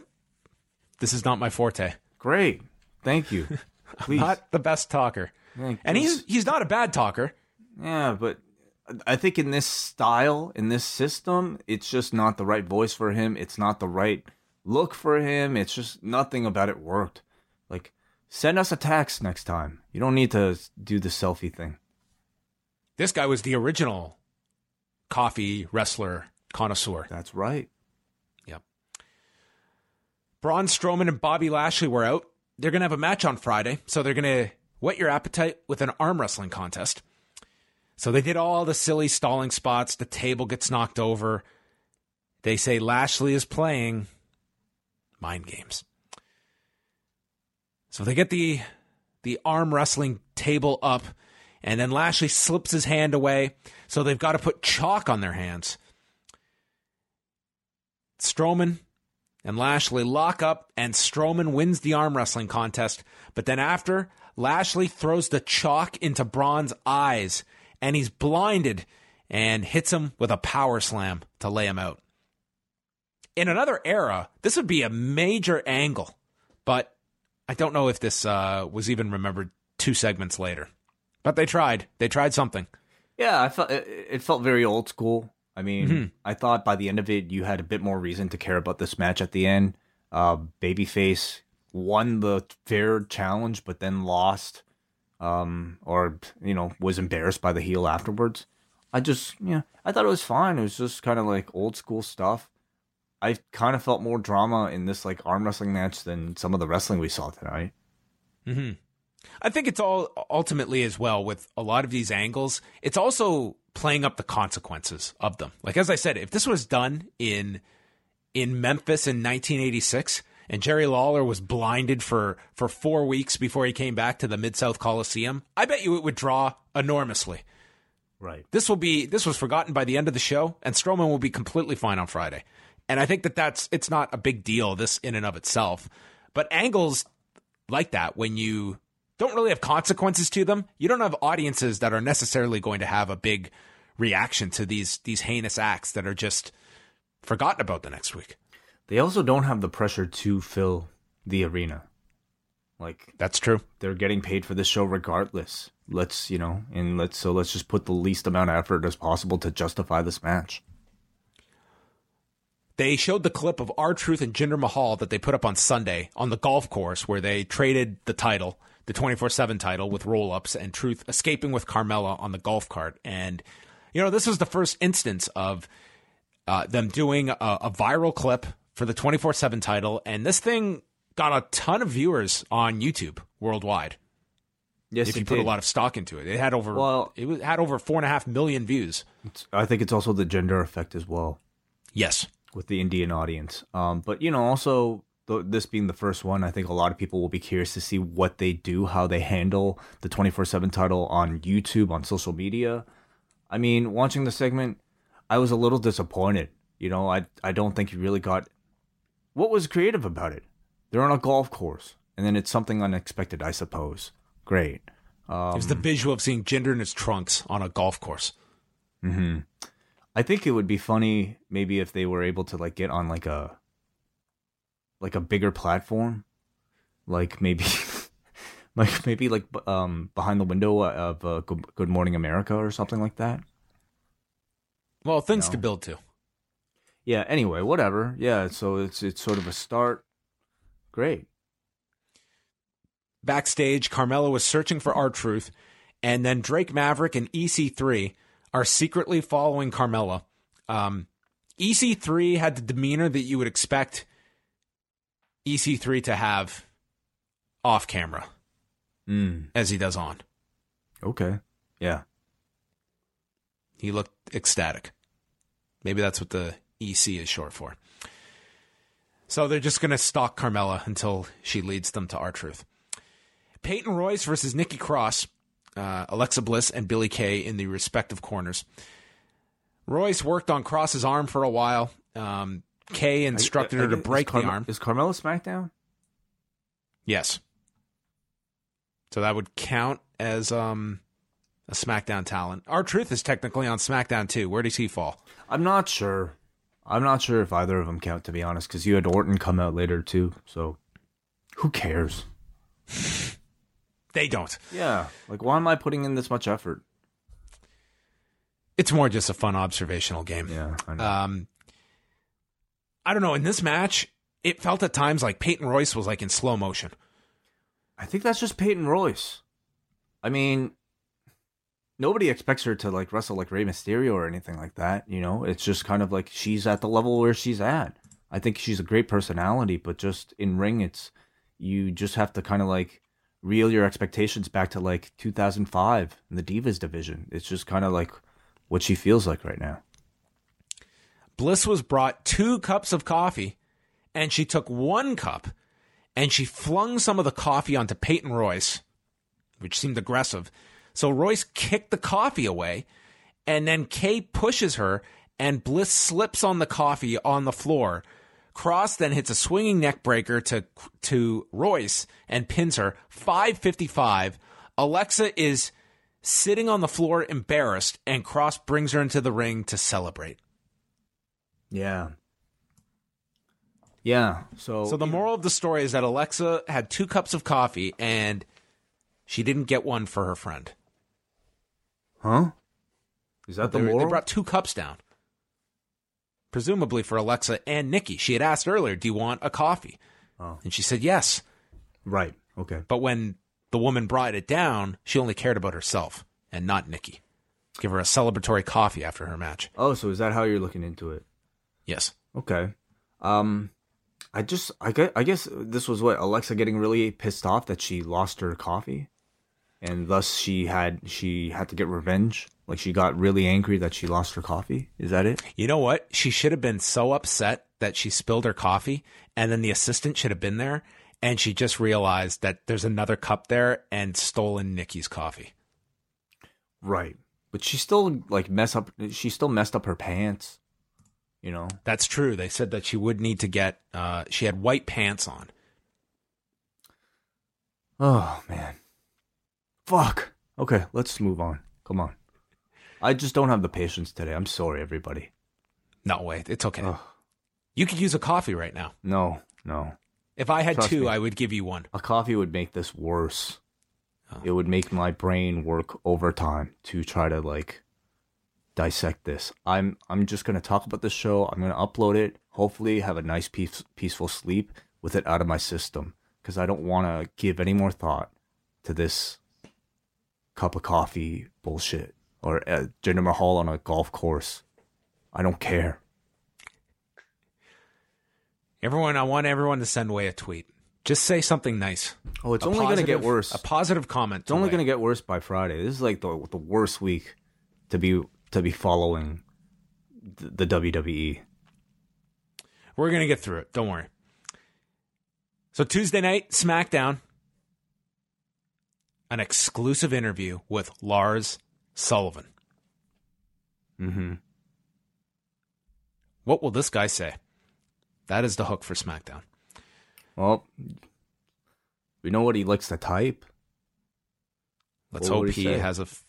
This is not my forte. Great. Thank you. Please. not the best talker. and he's he's not a bad talker. Yeah, but I think in this style, in this system, it's just not the right voice for him. It's not the right look for him. It's just nothing about it worked. Like, send us a text next time. You don't need to do the selfie thing. This guy was the original coffee wrestler connoisseur. That's right. Yep. Braun Strowman and Bobby Lashley were out. They're going to have a match on Friday, so they're going to whet your appetite with an arm wrestling contest. So they did all the silly stalling spots. The table gets knocked over. They say Lashley is playing mind games. So they get the the arm wrestling table up, and then Lashley slips his hand away. So they've got to put chalk on their hands. Strowman and Lashley lock up, and Strowman wins the arm wrestling contest. But then after, Lashley throws the chalk into Braun's eyes and he's blinded and hits him with a power slam to lay him out. In another era, this would be a major angle, but I don't know if this uh, was even remembered two segments later. But they tried. They tried something. Yeah, I felt it felt very old school. I mean, mm-hmm. I thought by the end of it, you had a bit more reason to care about this match at the end. Uh, Babyface won the fair challenge, but then lost um, or you know was embarrassed by the heel afterwards. I just yeah, I thought it was fine. It was just kind of like old school stuff. I kind of felt more drama in this like arm wrestling match than some of the wrestling we saw tonight. Hmm. I think it's all ultimately as well with a lot of these angles. It's also playing up the consequences of them. Like as I said, if this was done in in Memphis in 1986, and Jerry Lawler was blinded for for four weeks before he came back to the Mid South Coliseum, I bet you it would draw enormously. Right. This will be this was forgotten by the end of the show, and Strowman will be completely fine on Friday. And I think that that's it's not a big deal this in and of itself, but angles like that when you don't really have consequences to them, you don't have audiences that are necessarily going to have a big reaction to these these heinous acts that are just forgotten about the next week. They also don't have the pressure to fill the arena. Like that's true. They're getting paid for this show regardless. Let's, you know, and let's so let's just put the least amount of effort as possible to justify this match. They showed the clip of R-Truth and Jinder Mahal that they put up on Sunday on the golf course where they traded the title, the 24/7 title with roll-ups and Truth escaping with Carmella on the golf cart. And you know, this was the first instance of uh, them doing a, a viral clip for the 24 7 title. And this thing got a ton of viewers on YouTube worldwide. Yes, if you put did. a lot of stock into it, it had over well, it had over four and a half million views. I think it's also the Jinder effect as well. Yes, with the Indian audience. Um, but you know, also this being the first one, I think a lot of people will be curious to see what they do, how they handle the twenty four seven title on YouTube, on social media. I mean, watching the segment, I was a little disappointed. You know, I I don't think he really got what was creative about it. They're on a golf course, and then it's something unexpected, I suppose. Great. it was the visual of seeing Jinder in his trunks on a golf course. I think it would be funny maybe if they were able to like get on like a like a bigger platform, like maybe like maybe like um behind the window of uh, Good, Good Morning America or something like that. Well, things No. to build to. Yeah. Anyway, whatever. Yeah. So it's it's sort of a start. Great. Backstage, Carmella was searching for R-Truth, and then Drake Maverick and EC3 are secretly following Carmella. Um, EC3 had the demeanor that you would expect EC3 to have off camera Mm. as he does on. Okay. Yeah. He looked ecstatic. Maybe that's what the EC is short for. So they're just going to stalk Carmella until she leads them to R-Truth. Peyton Royce versus Nikki Cross, uh, Alexa Bliss, and Billie Kay in the respective corners. Royce worked on Cross's arm for a while. Um, Kay instructed I- I her to break is the arm. Is Carmella SmackDown? Yes. So that would count as um, a SmackDown talent. R-Truth is technically on SmackDown too. Where does he fall? I'm not sure. I'm not sure if either of them count, to be honest, because you had Orton come out later too. So, who cares? They don't. Yeah, like why am I putting in this much effort? It's more just a fun observational game. Yeah, I know. Um, I don't know. In this match, it felt at times like Peyton Royce was like in slow motion. I think that's just Peyton Royce. I mean, nobody expects her to like wrestle like Rey Mysterio or anything like that. You know, it's just kind of like she's at the level where she's at. I think she's a great personality, but just in ring, it's you just have to kind of like reel your expectations back to like 2005 in the Divas division. It's just kind of like what she feels like right now. Bliss was brought two cups of coffee, and she took one cup and she flung some of the coffee onto Peyton Royce, which seemed aggressive. So Royce kicked the coffee away, and then Kay pushes her, and Bliss slips on the coffee on the floor. Cross then hits a swinging neck breaker to to Royce and pins her. 555. Alexa is sitting on the floor embarrassed, and Cross brings her into the ring to celebrate. Yeah. Yeah. So So the moral of the story is that Alexa had two cups of coffee and she didn't get one for her friend. Huh? Is that the They, moral? they brought two cups down. Presumably for Alexa and Nikki. She had asked earlier, Do you want a coffee? Oh. And she said yes. right. Okay. But when the woman brought it down, she only cared about herself and not Nikki. Give her a celebratory coffee after her match. Oh, so is that how you're looking into it? Yes. Okay. Um, I just, I guess, I guess this was what Alexa getting really pissed off that she lost her coffee, and thus she had she had to get revenge. Like she got really angry that she lost her coffee. Is that it? You know what? She should have been so upset that she spilled her coffee, and then the assistant should have been there, and she just realized that there's another cup there and stolen Nikki's coffee. Right. But she still like mess up. She still messed up her pants. You know. That's true. They said that she would need to get. Uh, she had white pants on. Oh man. Fuck. Okay, let's move on. Come on. I just don't have the patience today. I'm sorry, everybody. No, wait, it's okay. Ugh. You could use a coffee right now. No, no. If I had Trust two, me. I would give you one. A coffee would make this worse. Oh. It would make my brain work overtime to try to like dissect this. I'm I'm just gonna talk about the show. I'm gonna upload it. Hopefully, have a nice peace, peaceful sleep with it out of my system because I don't want to give any more thought to this cup of coffee bullshit or uh, Jinder Mahal on a golf course. I don't care. Everyone, I want everyone to send away a tweet. Just say something nice. Oh, it's A only gonna get worse. A positive comment. It's only going to get worse by Friday. This is like the the worst week to be to be following the, the WWE. We're going to get through it. Don't worry. So, Tuesday night, SmackDown, an exclusive interview with Lars Sullivan. Mm-hmm. What will this guy say? That is the hook for SmackDown. Well, we know what he likes to type. Let's What hope he he has a. f-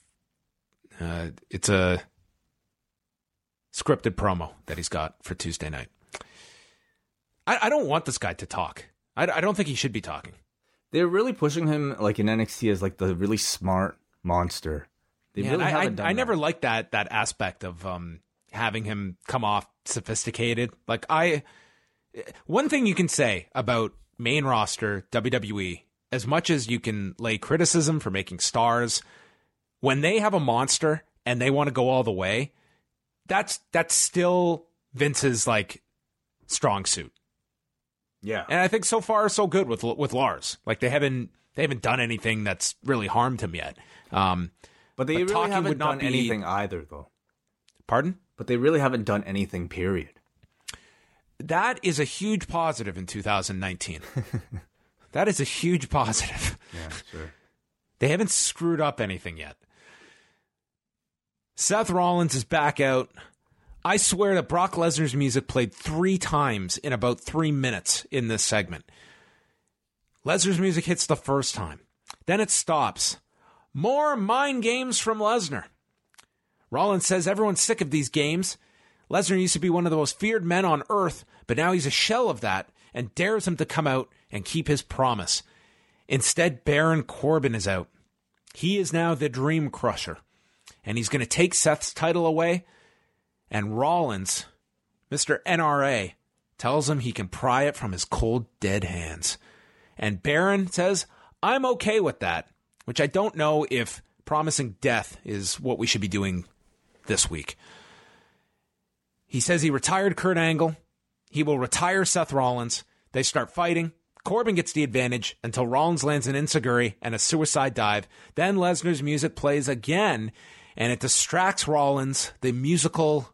Uh, it's a scripted promo that he's got for Tuesday night. I, I don't want this guy to talk. I, I don't think he should be talking. They're really pushing him like in NXT as like the really smart monster. They Yeah, really I, haven't I, done I never liked that that aspect of um, having him come off sophisticated. Like I, one thing you can say about main roster WWE, as much as you can lay criticism for making stars, when they have a monster and they want to go all the way, that's that's still Vince's like strong suit. Yeah. And I think so far so good with with Lars. Like they haven't they haven't done anything that's really harmed him yet. Um, But they But really haven't done be- anything either, though. pardon. But they really haven't done anything. Period. That is a huge positive in 2019. that is a huge positive. Yeah, sure. They haven't screwed up anything yet. Seth Rollins is back out. I swear that Brock Lesnar's music played three times in about three minutes in this segment. Lesnar's music hits the first time, then it stops. More mind games from Lesnar. Rollins says everyone's sick of these games. Lesnar used to be one of the most feared men on earth, but now he's a shell of that and dares him to come out and keep his promise. Instead, Baron Corbin is out. He is now the Dream Crusher, and he's going to take Seth's title away. And Rollins, Mr. NRA, tells him he can pry it from his cold, dead hands. And Baron says, I'm okay with that, which I don't know if promising death is what we should be doing this week. He says he retired Kurt Angle. He will retire Seth Rollins. They start fighting. Corbin gets the advantage until Rollins lands an enzuigiri and a suicide dive. Then Lesnar's music plays again, and it distracts Rollins, the musical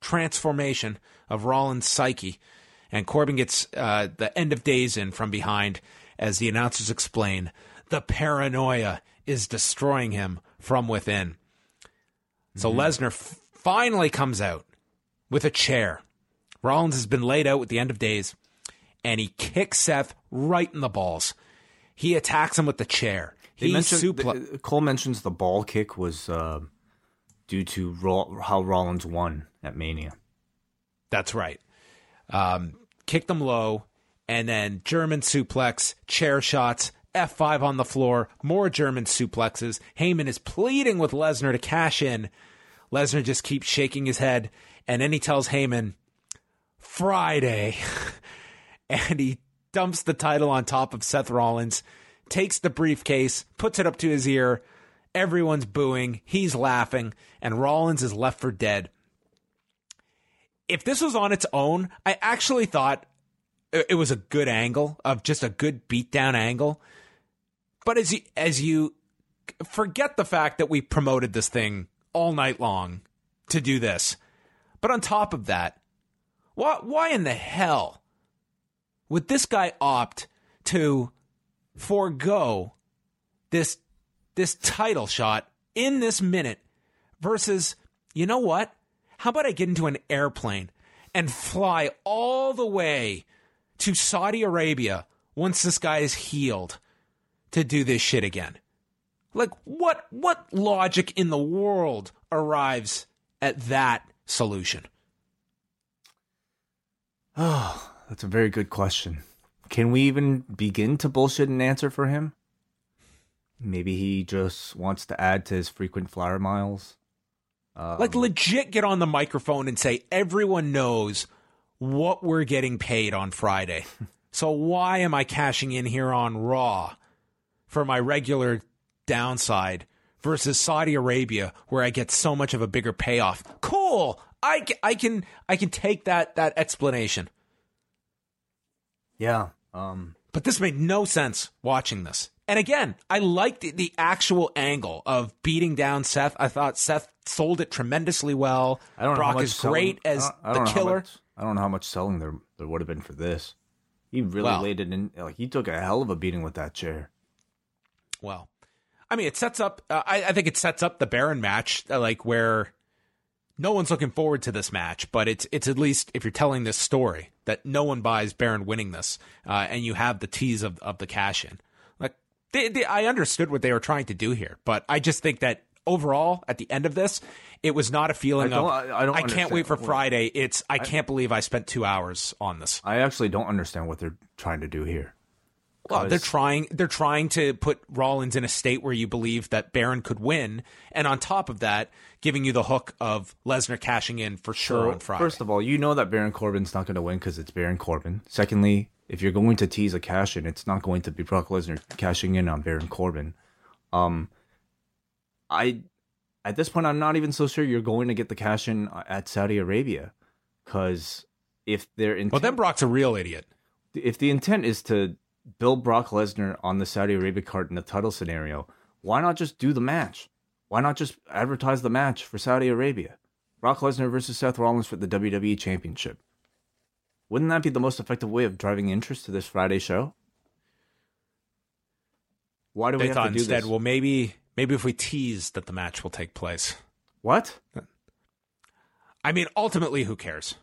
transformation of Rollins' psyche. And Corbin gets uh, the end of days in from behind as the announcers explain the paranoia is destroying him from within. So Lesnar f- finally comes out with a chair. Rollins has been laid out with the end of days, and he kicks Seth right in the balls. He attacks him with the chair. He suplex- the- Cole mentions the ball kick was uh, due to how Rollins won at Mania. That's right. Um, him low, and then German suplex, chair shots, F5 on the floor, more German suplexes. Heyman is pleading with Lesnar to cash in. Lesnar just keeps shaking his head, and then he tells Heyman, Friday. and he dumps the title on top of Seth Rollins, takes the briefcase, puts it up to his ear. Everyone's booing. He's laughing, and Rollins is left for dead if this was on its own, I actually thought it was a good angle of just a good beatdown angle. But as you as you forget the fact that we promoted this thing all night long to do this, but on top of that, why why in the hell would this guy opt to forego this this title shot in this minute versus you know what? How about I get into an airplane and fly all the way to Saudi Arabia once this guy is healed to do this shit again? Like what what logic in the world arrives at that solution? Oh, that's a very good question. Can we even begin to bullshit an answer for him? Maybe he just wants to add to his frequent flyer miles. Um, Like legit get on the microphone and say everyone knows what we're getting paid on Friday. so why am I cashing in here on Raw for my regular downside versus Saudi Arabia where I get so much of a bigger payoff? Cool. I, I can I can take that that explanation. yeah. Um, But this made no sense watching this. And again, I liked the, the actual angle of beating down Seth. I thought Seth sold it tremendously well. I don't know Brock much is great selling- as I don't- I the don't know how killer. much- I don't know how much selling there there would have been for this. He really Well- laid it in. Like he took a hell of a beating with that chair. Well, I mean, it sets up. Uh, I, I think it sets up the Baron match, uh, like where no one's looking forward to this match, but it's it's at least if you're telling this story that no one buys Baron winning this, uh, and you have the tease of of the cash in. They, they, I understood what they were trying to do here, but I just think that overall, at the end of this, it was not a feeling I don't- of I- I don't can't wait for Friday. It's I can't believe I spent two hours on this. I actually don't understand what they're trying to do here. Well, they're trying they're trying to put Rollins in a state where you believe that Baron could win, and on top of that, giving you the hook of Lesnar cashing in for sure So, on Friday. First of all, you know that Baron Corbin's not going to win because it's Baron Corbin. Secondly, if you're going to tease a cash in, it's not going to be Brock Lesnar cashing in on Baron Corbin. Um, I at this point, I'm not even so sure you're going to get the cash in at Saudi Arabia because if their intent, well, then Brock's a real idiot. if the intent is to build Brock Lesnar on the Saudi Arabia card in a title scenario, why not just do the match? Why not just advertise the match for Saudi Arabia? Brock Lesnar versus Seth Rollins for the WWE Championship. Wouldn't that be the most effective way of driving interest to this Friday show? Why do we They have to do instead, this? well, maybe maybe if we tease that the match will take place. what? I mean, ultimately, who cares?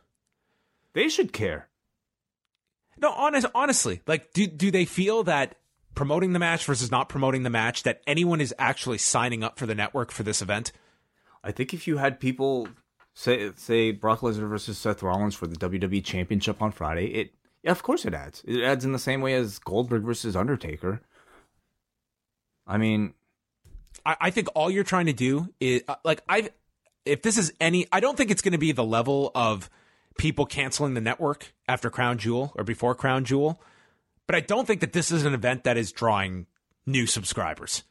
They should care. No, honest, honestly, like, do do they feel that promoting the match versus not promoting the match that anyone is actually signing up for the network for this event? I think if you had people say say Brock Lesnar versus Seth Rollins for the WWE Championship on Friday, it yeah, of course it adds. It adds in the same way as Goldberg versus Undertaker. I mean, I, I think all you're trying to do is uh, like I if this is any I don't think it's going to be the level of people canceling the network after Crown Jewel or before Crown Jewel, but I don't think that this is an event that is drawing new subscribers.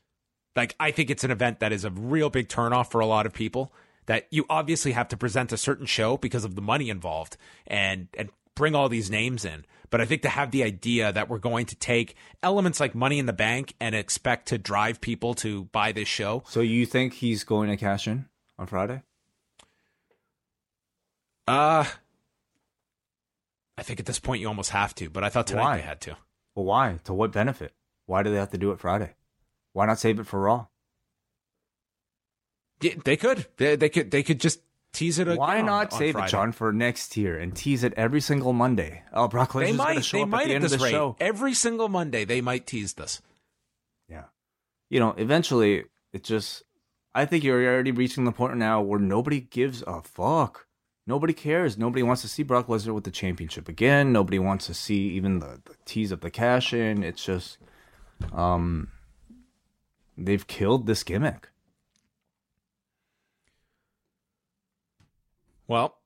Like I think it's an event that is a real big turnoff for a lot of people that you obviously have to present a certain show because of the money involved and and bring all these names in. But I think to have the idea that we're going to take elements like Money in the Bank and expect to drive people to buy this show, so you think he's going to cash in on Friday? uh I think at this point you almost have to, but I thought tonight Why? they had to. Well, why? To what benefit? Why do they have to do it Friday? Why not save it for Raw? Yeah, they could. They, they could. They could just tease it. Why not save Friday. it, John, for next year and tease it every single Monday? Oh, Brock Lesnar's going to show They up might at the at end this of the rate. show. Every single Monday, they might tease this. Yeah. You know, eventually it just I think you're already reaching the point now where nobody gives a fuck. Nobody cares. Nobody wants to see Brock Lesnar with the championship again. Nobody wants to see even the, the tease of the cash in. It's just um they've killed this gimmick. Well,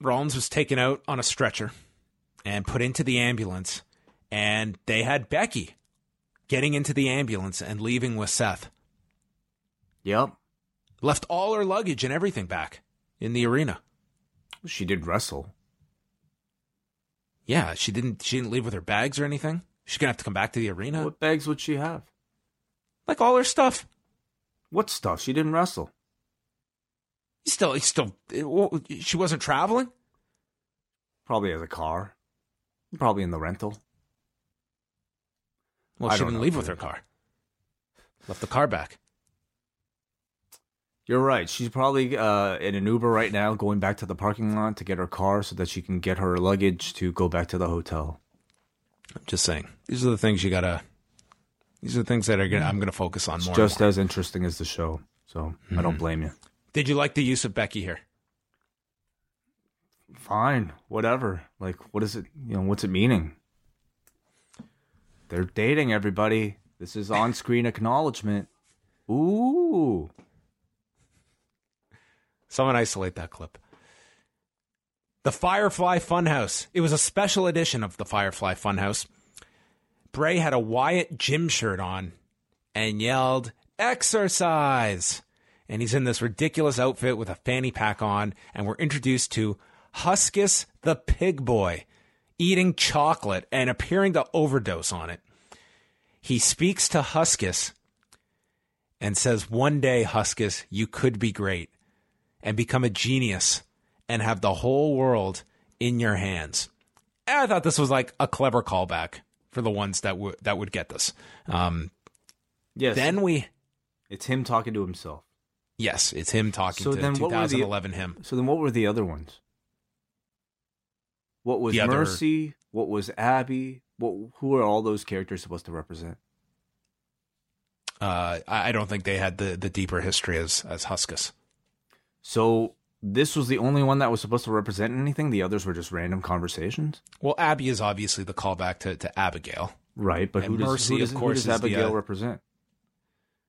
Rollins was taken out on a stretcher and put into the ambulance, and they had Becky getting into the ambulance and leaving with Seth. Yep. Left all her luggage and everything back in the arena. She did wrestle. Yeah, she didn't. She didn't leave with her bags or anything. She's gonna have to come back to the arena, What bags would she have? like all her stuff. What stuff? She didn't wrestle. Still, he's still. She wasn't traveling. Probably has a car. Probably in the rental. Well, I she didn't leave with her car. Left the car back. You're right. She's probably uh, in an Uber right now, going back to the parking lot to get her car so that she can get her luggage to go back to the hotel. I'm just saying. These are the things you gotta. These are the things that are gonna. I'm gonna focus on It's more. and just more. as interesting as the show, so I don't blame you. Did you like the use of Becky here? Fine, whatever. Like, what is it? You know, what's it meaning? They're dating everybody. This is on-screen acknowledgement. Ooh, Someone isolate that clip. The Firefly Funhouse. It was a special edition of the Firefly Funhouse. Bray had a Wyatt gym shirt on and yelled, Exercise! And he's in this ridiculous outfit with a fanny pack on, and we're introduced to Huskus the Pig Boy eating chocolate and appearing to overdose on it. He speaks to Huskus and says, One day, Huskus, you could be great and become a genius and have the whole world in your hands. And I thought this was like a clever callback for the ones that would that would get this. Um, yes. then we it's him talking to himself. Yes, it's him talking So to then what were the- 2011 him. So then, what were the other ones? What was The other- Mercy? What was Abby? What? Who are all those characters supposed to represent? Uh, I I don't think they had the, the deeper history as as Huskus. So this was the only one that was supposed to represent anything. The others were just random conversations, Well, Abby is obviously the callback to, to Abigail, right? But And who does, Mercy, who does, of who course, does is the, Abigail uh, represent?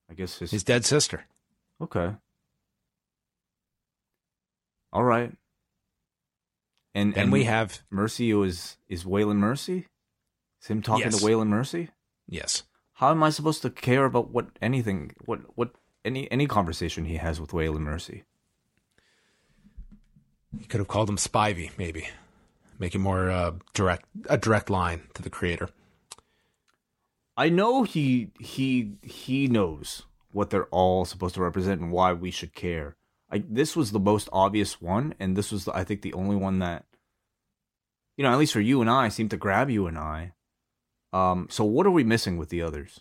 I guess his, his dead sister. Okay. All right. And Then and we have Mercy was is Waylon Mercy. Is him talking Yes. to Waylon Mercy? yes, How am I supposed to care about what anything, what what any any conversation he has with Waylon Mercy? you could have called him Spivey, maybe, make it more uh, direct a direct line to the creator. I know he he he knows what they're all supposed to represent and why we should care. This was the most obvious one, and this was I think the only one that, you know, at least for you and I, seemed to grab you and I. Um, so what are we missing with the others?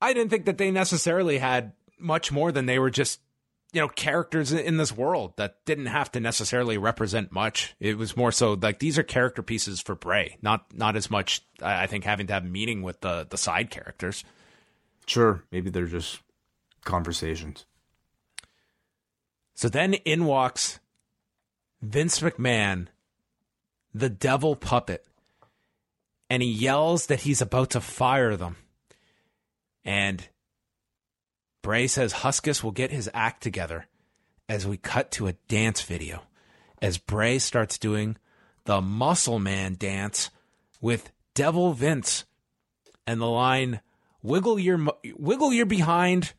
I didn't think that they necessarily had much more than they were just, you know, characters in this world that didn't have to necessarily represent much. It was more so like these are character pieces for Bray, not not as much. I think having to have meaning with the the side characters. Sure, maybe they're just conversations. So then in walks Vince McMahon, the devil puppet, and he yells that he's about to fire them. And Bray says Huskus will get his act together as we cut to a dance video as Bray starts doing the Muscle Man dance with Devil Vince and the line wiggle your wiggle your behind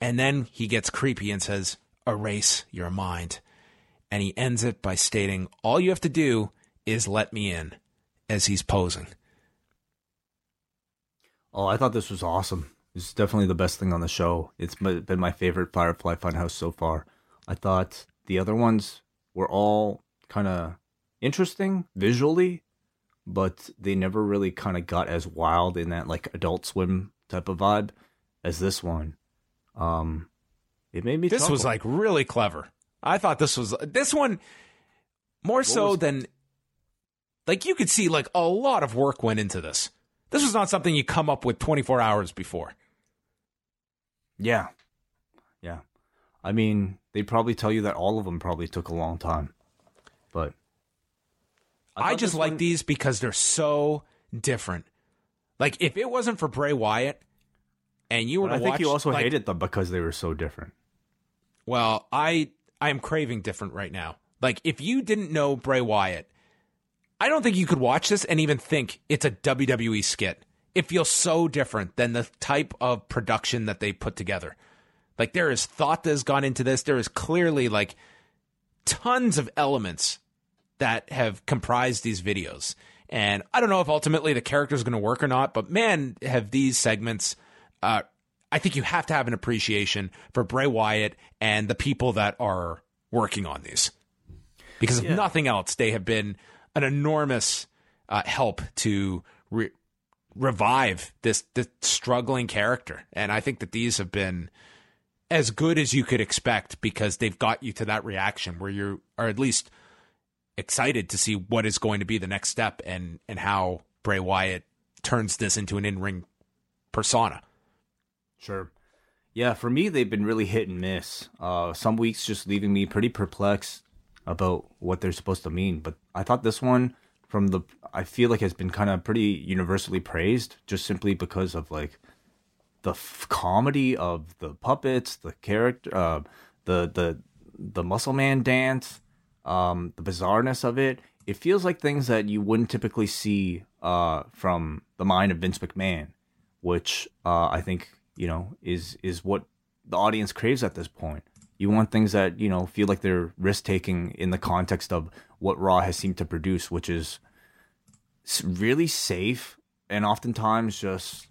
and then he gets creepy and says erase your mind and he ends it by stating all you have to do is let me in as he's posing Oh, I thought this was awesome. It's definitely the best thing on the show. It's been my favorite Firefly Funhouse so far. I thought the other ones were all kind of interesting visually, but they never really kind of got as wild in that like Adult Swim type of vibe as this one. Um, it made me. this was like really clever i thought this was this one more so was- than like you could see like a lot of work went into this this was not something you come up with 24 hours before yeah, yeah. I mean, they probably tell you that all of them probably took a long time, but I, thought just like one- these because they're so different. Like if it wasn't for Bray Wyatt, and you were But to I think watch, you also like, hated them because they were so different. Well, I I am craving different right now. Like if you didn't know Bray Wyatt, I don't think you could watch this and even think it's a WWE skit. It feels so different than the type of production that they put together. Like there is thought that has gone into this. There is clearly like tons of elements that have comprised these videos. And I don't know if ultimately the character is going to work or not, but man, have these segments. Uh, I think you have to have an appreciation for Bray Wyatt and the people that are working on these. Because if Yeah. nothing else, they have been an enormous uh, help to re- revive this, this struggling character. And I think that these have been as good as you could expect because they've got you to that reaction where you are at least excited to see what is going to be the next step and and how Bray Wyatt turns this into an in-ring persona. Sure. Yeah, for me, they've been really hit and miss. Uh, some weeks just leaving me pretty perplexed about what they're supposed to mean. But I thought this one, from the, I feel like has been kind of pretty universally praised, just simply because of like the f- comedy of the puppets, the character, uh, the the the muscle man dance, um, the bizarreness of it. It feels like things that you wouldn't typically see uh, from the mind of Vince McMahon, which uh, I think you know is is what the audience craves at this point. You want things that you know feel like they're risk taking in the context of what Raw has seemed to produce, which is really safe and oftentimes just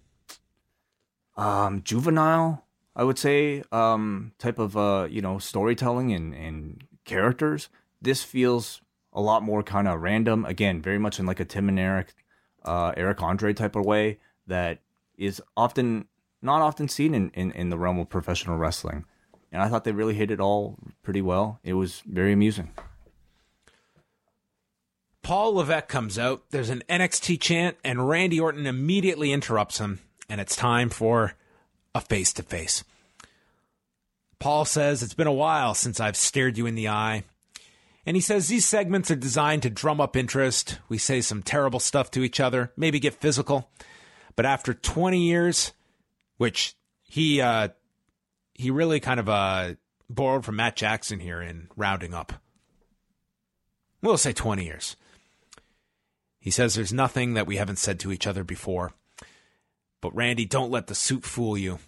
um, juvenile, I would say, um, type of uh, you know storytelling and and characters. This feels a lot more kind of random. Again, very much in like a Tim and Eric, uh, Eric Andre type of way that is often not often seen in, in, in the realm of professional wrestling. And I thought they really hit it all pretty well. It was very amusing. Paul Levesque comes out. There's an NXT chant, and Randy Orton immediately interrupts him, and it's time for a face to face. Paul says, It's been a while since I've stared you in the eye. And he says these segments are designed to drum up interest. We say some terrible stuff to each other, maybe get physical. But after 20 years, which he uh, he really kind of uh, borrowed from Matt Jackson here in rounding up. We'll say 20 years. He says there's nothing that we haven't said to each other before. But Randy, don't let the suit fool you.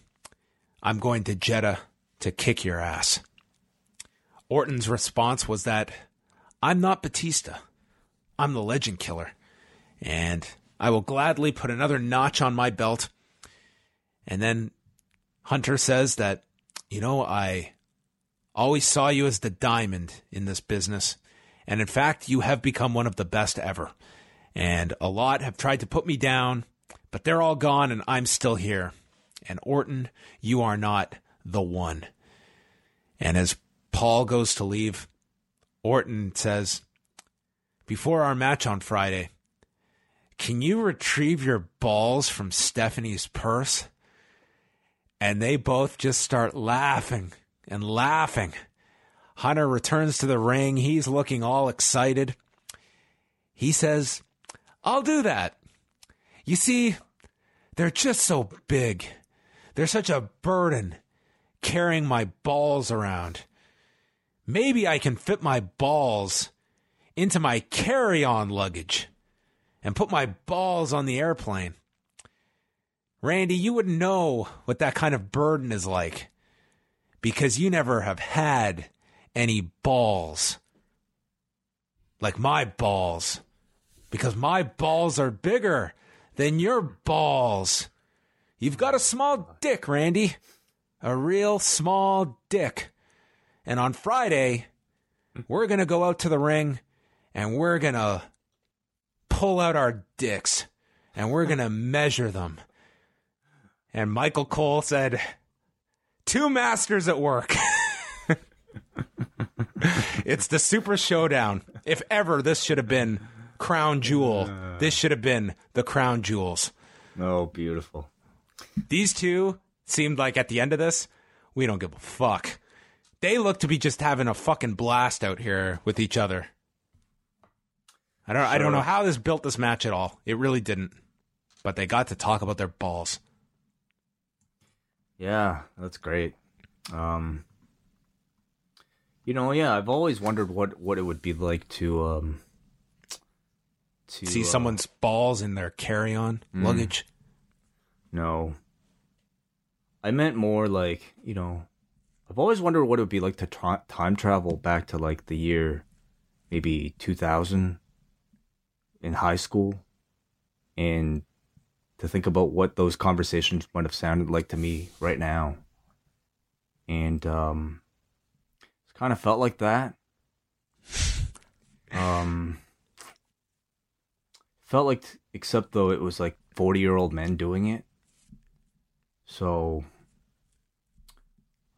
I'm going to Jeddah to kick your ass. Orton's response was that I'm not Batista. I'm the legend killer. And I will gladly put another notch on my belt. And then Hunter says that, you know, I always saw you as the diamond in this business. And in fact, you have become one of the best ever. And a lot have tried to put me down, but they're all gone and I'm still here. And Orton, you are not the one. And as Paul goes to leave, Orton says, Before our match on Friday, can you retrieve your balls from Stephanie's purse? And they both just start laughing and laughing. Hunter returns to the ring. He's looking all excited. He says, I'll do that. You see, they're just so big. They're such a burden carrying my balls around. Maybe I can fit my balls into my carry on luggage and put my balls on the airplane. Randy, you wouldn't know what that kind of burden is like because you never have had any balls. Like my balls. Because my balls are bigger than your balls. You've got a small dick, Randy. A real small dick. And on Friday, we're going to go out to the ring and we're going to pull out our dicks and we're going to measure them. And Michael Cole said, Two masters at work. it's the super showdown. If ever this should have been crown jewel, this should have been the crown jewels. Oh, beautiful. These two seemed like at the end of this, we don't give a fuck. They look to be just having a fucking blast out here with each other. I don't I don't know how this built this match at all. It really didn't. But they got to talk about their balls. Yeah, that's great. Um, you know, yeah, I've always wondered what what it would be like to um to See uh, someone's balls in their carry-on luggage. No. I meant more like, you know, I've always wondered what it would be like to tra- time travel back to like the year maybe 2000 in high school and to think about what those conversations might have sounded like to me right now. And um it's kind of felt like that. Um felt like except though it was like 40 year old men doing it so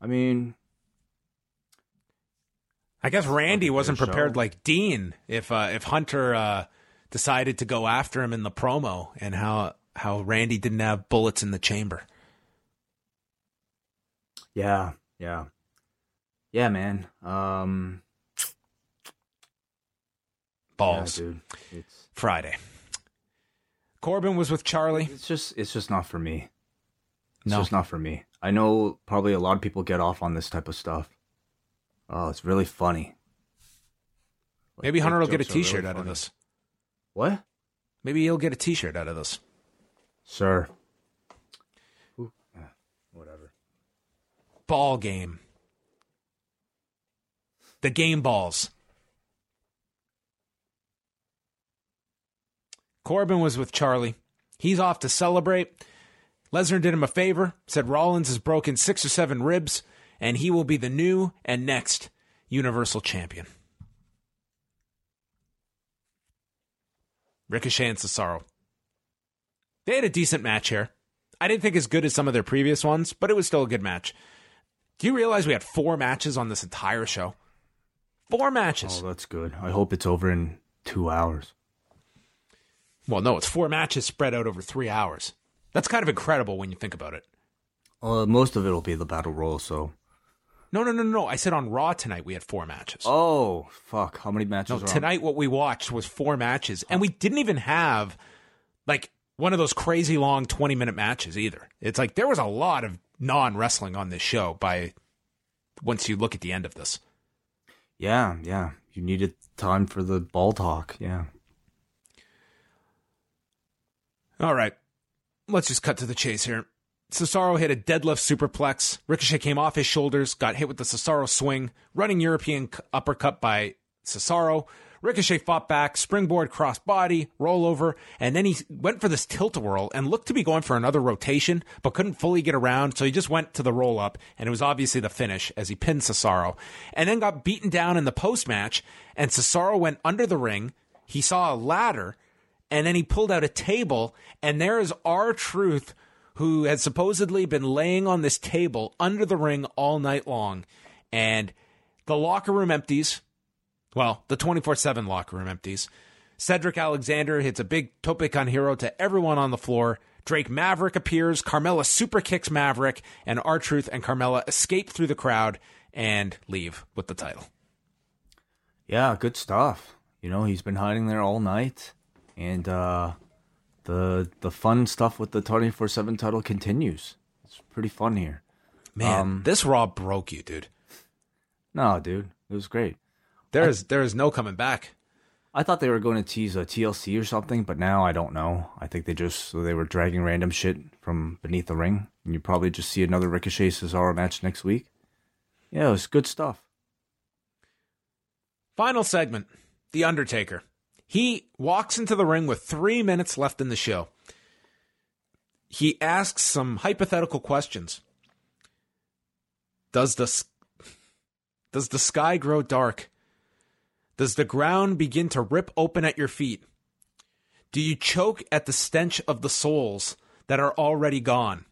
i mean I guess Randy wasn't prepared show. like Dean if uh, if Hunter uh, decided to go after him in the promo and how how Randy didn't have bullets in the chamber. yeah yeah yeah man um Balls. yeah, dude it's Friday. Corbin was with Charly. it's just it's just not for me it's No. just not for me i know probably a lot of people get off on this type of stuff oh it's really funny Like, Maybe Hunter will get a jokes are really T-shirt out of this. what Maybe he'll get a T-shirt out of this. sir Ooh, ah, whatever Ball game. The game balls. Corbin was with Charly. He's off to celebrate. Lesnar did him a favor, said Rollins has broken six or seven ribs, and he will be the new and next Universal Champion. Ricochet and Cesaro. They had a decent match here. I didn't think as good as some of their previous ones, but it was still a good match. Do you realize we had four matches on this entire show? Four matches. Oh, that's good. I hope it's over in two hours. Well, no, it's four matches spread out over three hours. That's kind of incredible when you think about it. Uh, most of it will be the battle royal. So. No, no, no, no. I said on Raw tonight we had four matches. Oh fuck! How many matches? no, are on? tonight what we watched was four matches, and we didn't even have like one of those crazy long twenty minute matches either. It's like there was a lot of non wrestling on this show. By once you look at the end of this, Yeah, yeah. You needed time for the ball talk. Yeah. All right. Let's just cut to the chase here. Cesaro hit a deadlift superplex. Ricochet came off his shoulders, got hit with the Cesaro swing, running European uppercut by Cesaro. Ricochet fought back, springboard cross body, rollover, and then he went for this tilt a whirl and looked to be going for another rotation, but couldn't fully get around, so he just went to the roll up, and it was obviously the finish as he pinned Cesaro, and then got beaten down in the post match, and Cesaro went under the ring. He saw a ladder, and then he pulled out a table, and there is R-Truth who had supposedly been laying on this table under the ring all night long. And the locker room empties. Well, the 24 7 locker room empties. Cedric Alexander hits a big tope con hilo to everyone on the floor. Drake Maverick appears. Carmella super kicks Maverick, and R-Truth and Carmella escape through the crowd and leave with the title. Yeah, good stuff. You know, he's been hiding there all night, and uh, the the fun stuff with the twenty four seven title continues. It's pretty fun here. Man, this Raw broke you, dude. No, dude, it was great. There is there is no coming back. I thought they were going to tease a TLC or something, but now I don't know. I think they just they were dragging random shit from beneath the ring, and you probably just see another Ricochet Cesaro match next week. Yeah, it was good stuff. Final segment The Undertaker. He walks into the ring with three minutes left in the show. He asks some hypothetical questions. Does the, does the sky grow dark? Does the ground begin to rip open at your feet? Do you choke at the stench of the souls that are already gone?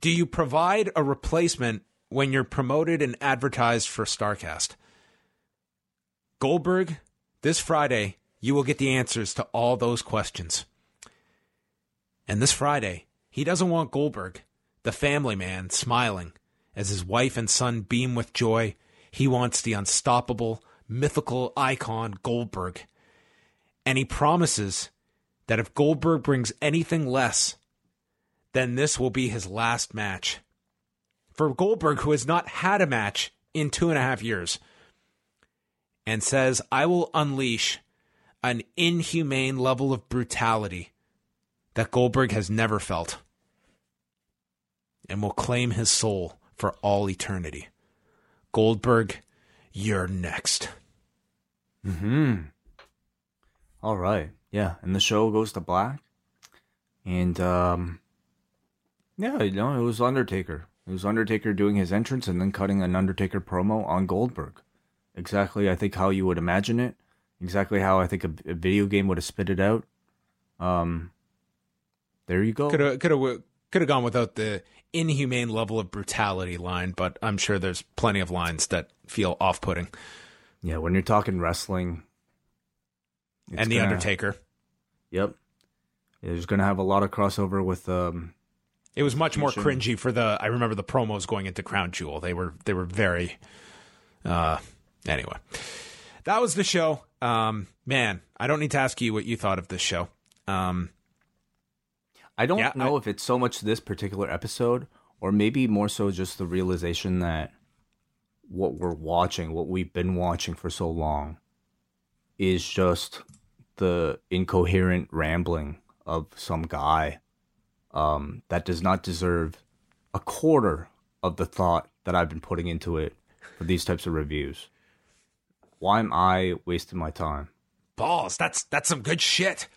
Do you provide a replacement when you're promoted and advertised for Starrcast? Goldberg, this Friday, you will get the answers to all those questions. And this Friday, he doesn't want Goldberg, the family man, smiling as his wife and son beam with joy. He wants the unstoppable, mythical icon Goldberg. And he promises that if Goldberg brings anything less, then this will be his last match. For Goldberg, who has not had a match in two and a half years, and says, I will unleash an inhumane level of brutality that Goldberg has never felt and will claim his soul for all eternity. Goldberg, you're next. Hmm. All right, yeah, and the show goes to black, and um, yeah, you know, it was Undertaker. It was Undertaker doing his entrance and then cutting an Undertaker promo on Goldberg. Exactly, I think how you would imagine it. Exactly how I think a, a video game would have spit it out. Um, there you go. Could have could have could have gone without the inhumane level of brutality line, but I'm sure there's plenty of lines that feel off-putting. Yeah, when you're talking wrestling, and the gonna- Undertaker. Yep. Yeah, there's gonna have a lot of crossover with um. It was much more cringy for the. I remember the promos going into Crown Jewel. They were they were very. Uh, anyway, that was the show. Um, man, I don't need to ask you what you thought of this show. Um, I don't Yeah, know I- if it's so much this particular episode, or maybe more so just the realization that what we're watching, what we've been watching for so long, is just the incoherent rambling of some guy um, that does not deserve a quarter of the thought that I've been putting into it for these types of reviews. Why am I wasting my time? balls. That's that's some good shit.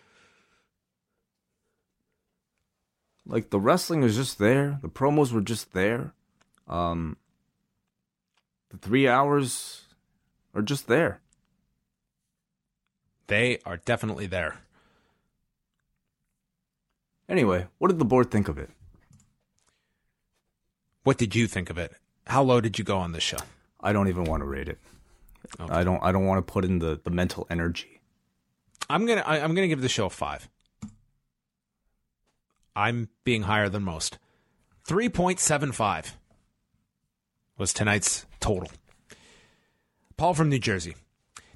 like the wrestling was just there the promos were just there um the three hours are just there They are definitely there. Anyway, what did the board think of it? What did you think of it? How low did you go on this show? I don't even want to rate it. Okay. I don't. I don't want to put in the, the mental energy. I'm gonna. I, I'm gonna give the show a five. I'm being higher than most. Three point seven five was tonight's total. Paul from New Jersey.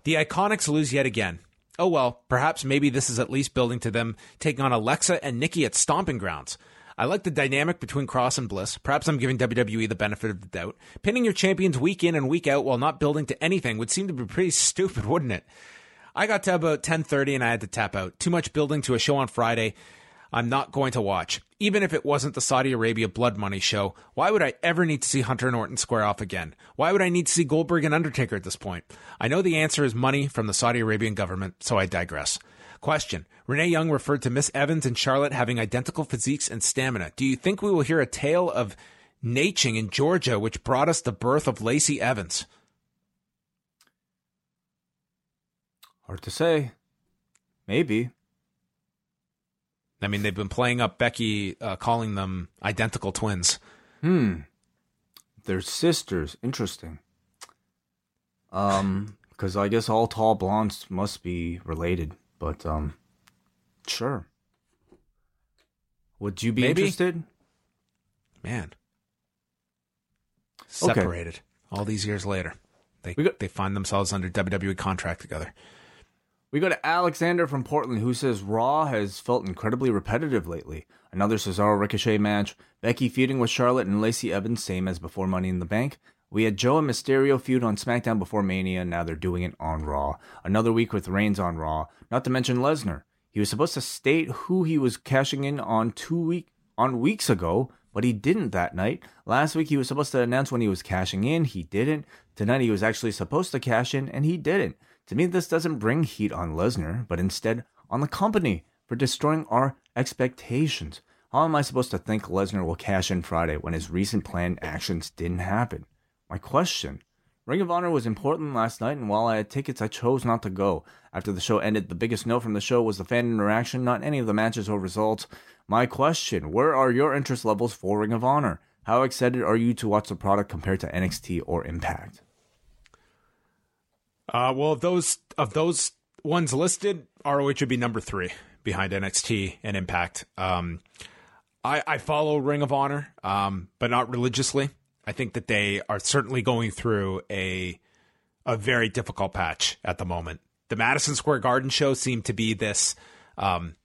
The Iconics lose yet again. Oh well, perhaps maybe this is at least building to them taking on Alexa and Nikki at Stomping Grounds. I like the dynamic between Cross and Bliss. Perhaps I'm giving WWE the benefit of the doubt. Pinning your champions week in and week out while not building to anything would seem to be pretty stupid, wouldn't it? I got to about 10:30 and I had to tap out. Too much building to a show on Friday. I'm not going to watch. Even if it wasn't the Saudi Arabia blood money show, why would I ever need to see Hunter and Orton square off again? Why would I need to see Goldberg and Undertaker at this point? I know the answer is money from the Saudi Arabian government, so I digress. Question. Renee Young referred to Miss Evans and Charlotte having identical physiques and stamina. Do you think we will hear a tale of Naching in Georgia, which brought us the birth of Lacey Evans? Hard to say. Maybe. I mean, they've been playing up Becky, uh, calling them identical twins. Hmm. They're sisters. Interesting. Um, because I guess all tall blondes must be related. But um, sure. Would you be Maybe. interested? Man, separated okay. all these years later, they got, they find themselves under WWE contract together. We go to Alexander from Portland who says Raw has felt incredibly repetitive lately. Another Cesaro Ricochet match, Becky feuding with Charlotte and Lacey Evans, same as before Money in the Bank. We had Joe and Mysterio feud on SmackDown before Mania, now they're doing it on Raw. Another week with Reigns on Raw, not to mention Lesnar. He was supposed to state who he was cashing in on two week on weeks ago, but he didn't that night. Last week he was supposed to announce when he was cashing in, he didn't. Tonight he was actually supposed to cash in and he didn't. To me this doesn't bring heat on Lesnar, but instead on the company for destroying our expectations. How am I supposed to think Lesnar will cash in Friday when his recent planned actions didn't happen? My question Ring of Honor was important last night, and while I had tickets, I chose not to go. After the show ended, the biggest note from the show was the fan interaction, not any of the matches or results. My question Where are your interest levels for Ring of Honor? How excited are you to watch the product compared to NXT or Impact? Uh, well, of those of those ones listed, ROH would be number three behind NXT and Impact. Um, I, I follow Ring of Honor, um, but not religiously. I think that they are certainly going through a a very difficult patch at the moment. The Madison Square Garden show seemed to be this um,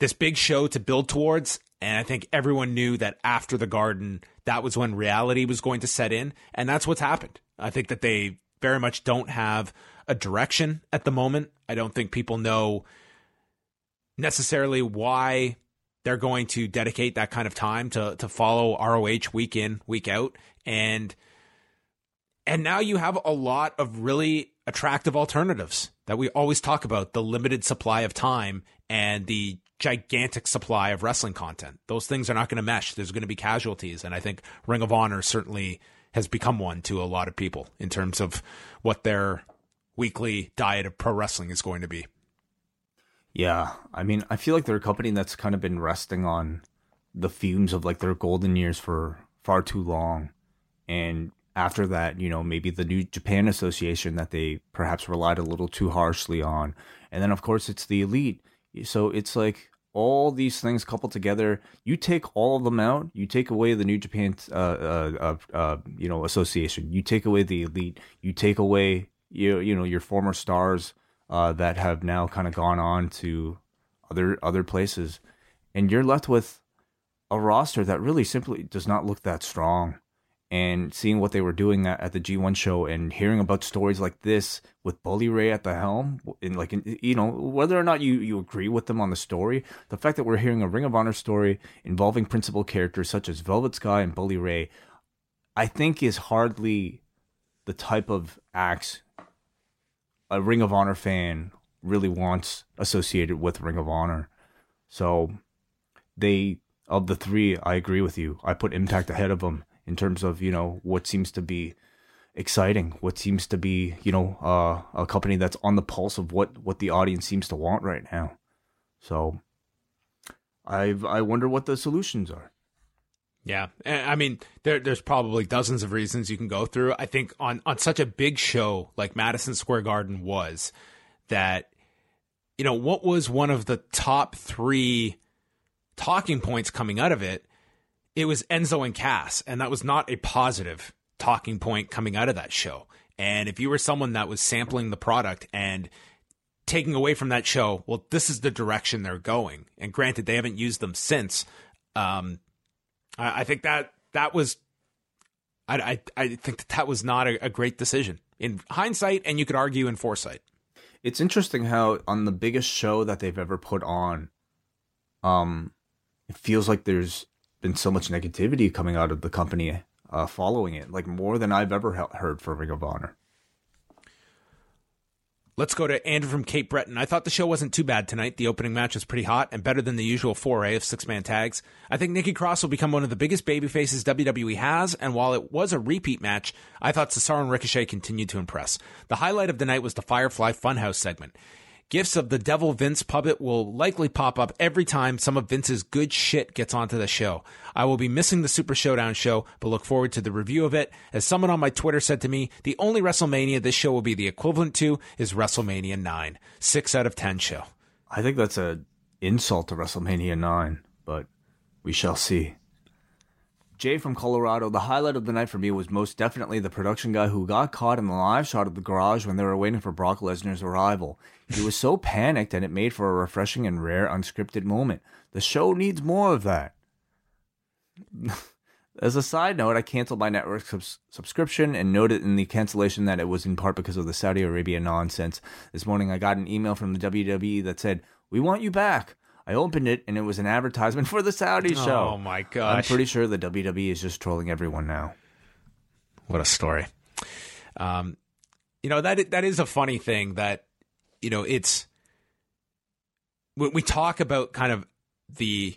this big show to build towards, and I think everyone knew that after the Garden, that was when reality was going to set in, and that's what's happened. I think that they very much don't have a direction at the moment. I don't think people know necessarily why they're going to dedicate that kind of time to to follow ROH week in, week out. And and now you have a lot of really attractive alternatives that we always talk about, the limited supply of time and the gigantic supply of wrestling content. Those things are not going to mesh. There's going to be casualties. And I think Ring of Honor certainly has become one to a lot of people in terms of what their weekly diet of pro wrestling is going to be. Yeah, I mean, I feel like they're a company that's kind of been resting on the fumes of like their golden years for far too long. And after that, you know, maybe the New Japan Association that they perhaps relied a little too harshly on. And then, of course, it's the elite. So it's like all these things coupled together. You take all of them out. You take away the New Japan, uh, uh, uh, uh you know, association. You take away the elite. You take away, you, you know, your former stars uh, that have now kind of gone on to other other places, and you're left with a roster that really simply does not look that strong. And seeing what they were doing at, at the G1 show and hearing about stories like this with Bully Ray at the helm, and like you know whether or not you you agree with them on the story, the fact that we're hearing a Ring of Honor story involving principal characters such as Velvet Sky and Bully Ray, I think is hardly the type of acts a Ring of Honor fan really wants associated with Ring of Honor. So they of the three, I agree with you. I put Impact ahead of them in terms of you know what seems to be exciting, what seems to be you know uh, a company that's on the pulse of what what the audience seems to want right now. So I've I wonder what the solutions are. Yeah, I mean, there, there's probably dozens of reasons you can go through. I think on on such a big show like Madison Square Garden was, that you know what was one of the top three talking points coming out of it. It was Enzo and Cass, and that was not a positive talking point coming out of that show. And if you were someone that was sampling the product and taking away from that show, well, this is the direction they're going. And granted, they haven't used them since. Um, I, I think that that was, I, I, I think that that was not a, a great decision in hindsight, and you could argue in foresight. It's interesting how on the biggest show that they've ever put on, um, it feels like there's been so much negativity coming out of the company uh, following it, like more than I've ever he- heard for Ring of Honor. Let's go to Andrew from Cape Breton. I thought the show wasn't too bad tonight. The opening match was pretty hot and better than the usual foray of six man tags. I think Nikki Cross will become one of the biggest baby faces WWE has, and while it was a repeat match, I thought Cesaro and Ricochet continued to impress. The highlight of the night was the Firefly Funhouse segment. Gifts of the Devil Vince puppet will likely pop up every time some of Vince's good shit gets onto the show. I will be missing the Super Showdown show, but look forward to the review of it. As someone on my Twitter said to me, the only WrestleMania this show will be the equivalent to is WrestleMania 9. 6 out of 10 show. I think that's a insult to WrestleMania 9, but we shall see. Jay from Colorado, the highlight of the night for me was most definitely the production guy who got caught in the live shot of the garage when they were waiting for Brock Lesnar's arrival. He was so panicked and it made for a refreshing and rare unscripted moment. The show needs more of that. As a side note, I canceled my network subs- subscription and noted in the cancellation that it was in part because of the Saudi Arabia nonsense. This morning I got an email from the WWE that said, We want you back. I opened it and it was an advertisement for the Saudi show. Oh my god. I'm pretty sure the WWE is just trolling everyone now. What a story. Um, you know that that is a funny thing that you know it's when we talk about kind of the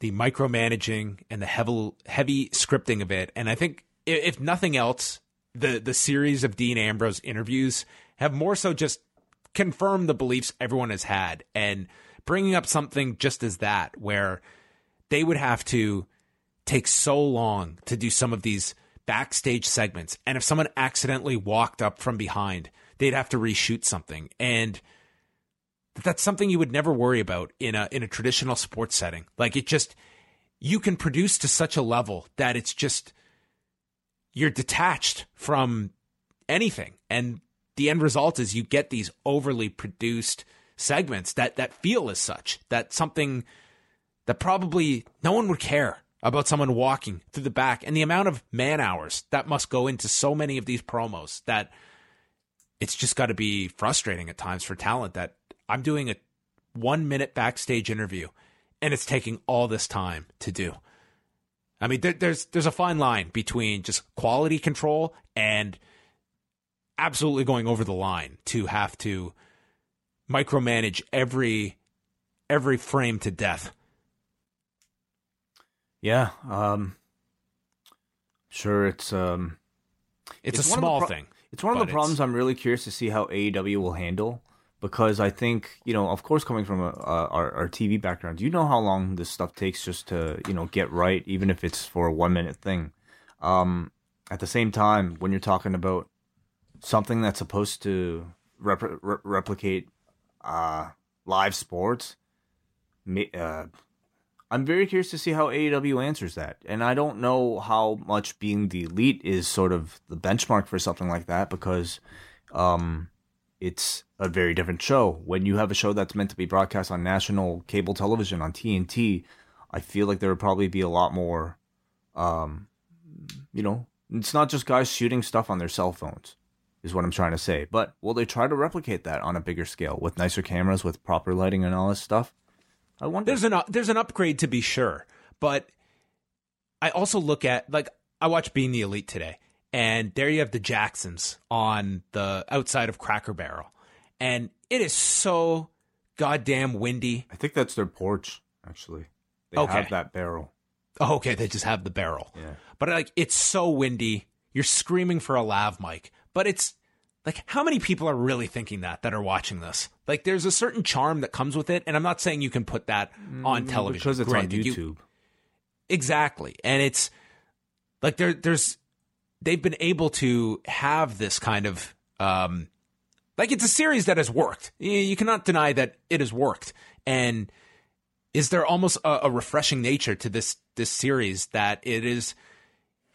the micromanaging and the heavy heavy scripting of it, and I think if nothing else, the the series of Dean Ambrose interviews have more so just confirmed the beliefs everyone has had, and bringing up something just as that, where they would have to take so long to do some of these backstage segments. And if someone accidentally walked up from behind, they'd have to reshoot something. And that's something you would never worry about in a in a traditional sports setting. Like it just you can produce to such a level that it's just you're detached from anything. And the end result is you get these overly produced segments that that feel as such. That something that probably no one would care about someone walking through the back and the amount of man hours that must go into so many of these promos that it's just got to be frustrating at times for talent that I'm doing a one minute backstage interview and it's taking all this time to do. I mean, there, there's there's a fine line between just quality control and absolutely going over the line to have to micromanage every every frame to death. Yeah, um, sure. It's um, It's, It's a one of the small pro- thing. it's one of the problems I'm really curious to see how AEW will handle because I think you know, of course, coming from a, a, our, our TV background, you know how long this stuff takes just to you know get right, even if it's for a one minute thing. Um, at the same time, when you're talking about something that's supposed to rep- re- replicate uh, live sports, uh, I'm very curious to see how AEW answers that. And I don't know how much being the elite is sort of the benchmark for something like that because um, it's a very different show. When you have a show that's meant to be broadcast on national cable television on TNT, I feel like there would probably be a lot more, um, you know, it's not just guys shooting stuff on their cell phones, is what I'm trying to say. But will they try to replicate that on a bigger scale with nicer cameras, with proper lighting, and all this stuff? I wonder. There's an uh, there's an upgrade to be sure, but I also look at like I watched Being the Elite today, and there you have the Jacksons on the outside of Cracker Barrel, and it is so goddamn windy. I think that's their porch, actually. They Okay. have that barrel. Oh, okay, they just have the barrel. Yeah. But like it's so windy, you're screaming for a lav mic, but it's like how many people are really thinking that that are watching this? Like there's a certain charm that comes with it, and I'm not saying you can put that on television because it's Granted, on you- YouTube. Exactly. And it's like there there's they've been able to have this kind of um like it's a series that has worked. You, you cannot deny that it has worked. And is there almost a, a refreshing nature to this this series that it is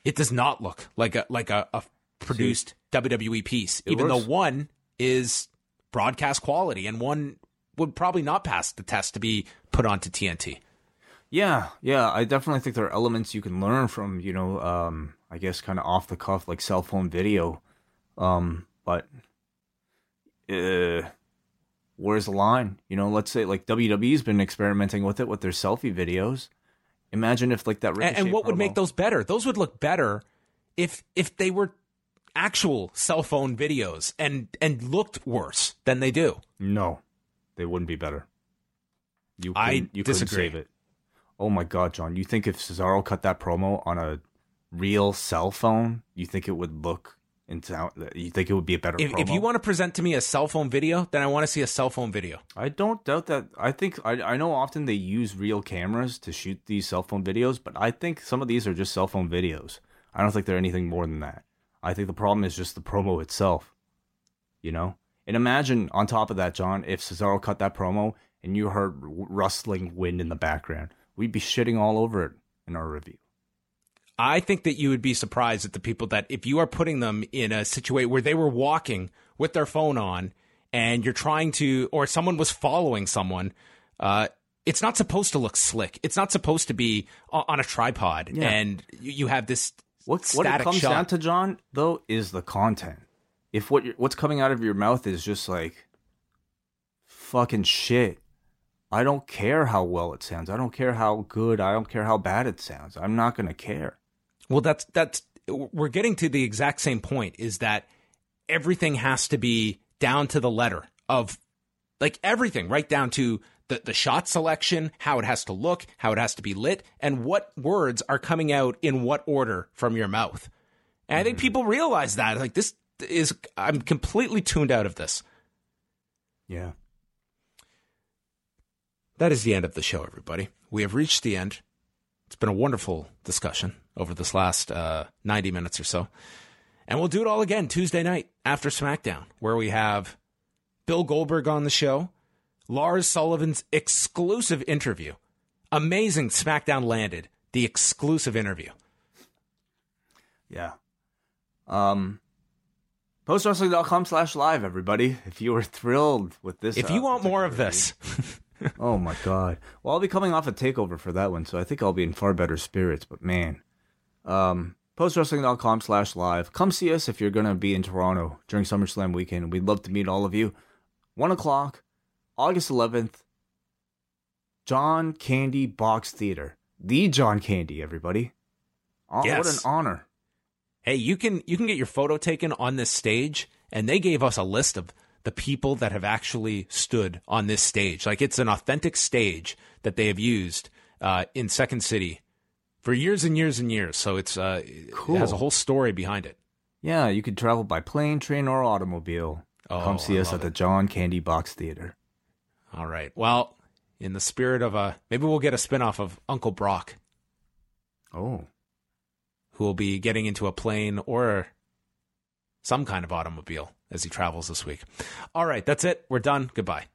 it does not look like a like a, a produced WWE piece, even works. though one is broadcast quality and one would probably not pass the test to be put onto TNT. Yeah, yeah, I definitely think there are elements you can learn from, you know, um, I guess kind of off the cuff, like cell phone video. Um, but uh, where's the line? You know, let's say like WWE's been experimenting with it with their selfie videos. Imagine if like that. and, Ricochet and what would make those better? Those would look better if if they were actual cell phone videos and and looked worse than they do. No, they wouldn't be better. You I you couldn't disagree. save it. Oh my god, John! You think if Cesaro cut that promo on a real cell phone, you think it would look and sound? You think it would be a better If, promo? if you want to present to me a cell phone video, then I want to see a cell phone video. I don't doubt that. I think I I know often they use real cameras to shoot these cell phone videos, but I think some of these are just cell phone videos. I don't think they're anything more than that. I think the problem is just the promo itself. You know? And imagine on top of that, John, if Cesaro cut that promo and you heard rustling wind in the background, we'd be shitting all over it in our review. I think that you would be surprised at the people that if you are putting them in a situation where they were walking with their phone on and you're trying to, or someone was following someone, uh, it's not supposed to look slick. It's not supposed to be on a tripod Yeah. and you you have this What what it comes shot. down to, John, though, is the content. If what you're, what's coming out of your mouth is just like fucking shit, I don't care how well it sounds. I don't care how good. I don't care how bad it sounds. I'm not gonna care. Well, that's that's we're getting to the exact same point. Is that everything has to be down to the letter of like everything, right down to the the shot selection, how it has to look, how it has to be lit, and what words are coming out in what order from your mouth. And I think people realize that. Like this is, I'm completely tuned out of this. Yeah. That is the end of the show, everybody. We have reached the end. It's been a wonderful discussion over this last uh, 90 minutes or so. And we'll do it all again Tuesday night after SmackDown, where we have Bill Goldberg on the show, Lars Sullivan's exclusive interview. Amazing SmackDown landed, the exclusive interview. Yeah. Um. Postwrestling.com slash live, everybody. If you were thrilled with this. If uh, you want more of this, Oh my god. Well, I'll be coming off a takeover for that one, so I think I'll be in far better spirits. But man, um, postwrestling.com slash live. Come see us if you're gonna be in Toronto during SummerSlam weekend. We'd love to meet all of you. One o'clock, August 11th. John Candy Box Theater, the John Candy, everybody. Oh, What an honor. hey, you can you can get your photo taken on this stage, and they gave us a list of the people that have actually stood on this stage. Like it's an authentic stage that they have used uh, in Second City for years and years and years. So it's uh, Cool. it has a whole story behind it. Yeah, you could travel by plane, train, or automobile. Oh, Come see I us at the. John Candy Box Theater. All right. Well, in the spirit of a maybe we'll get a spinoff of Uncle Brock, Oh. who will be getting into a plane or some kind of automobile as he travels this week. All right, that's it. We're done. Goodbye.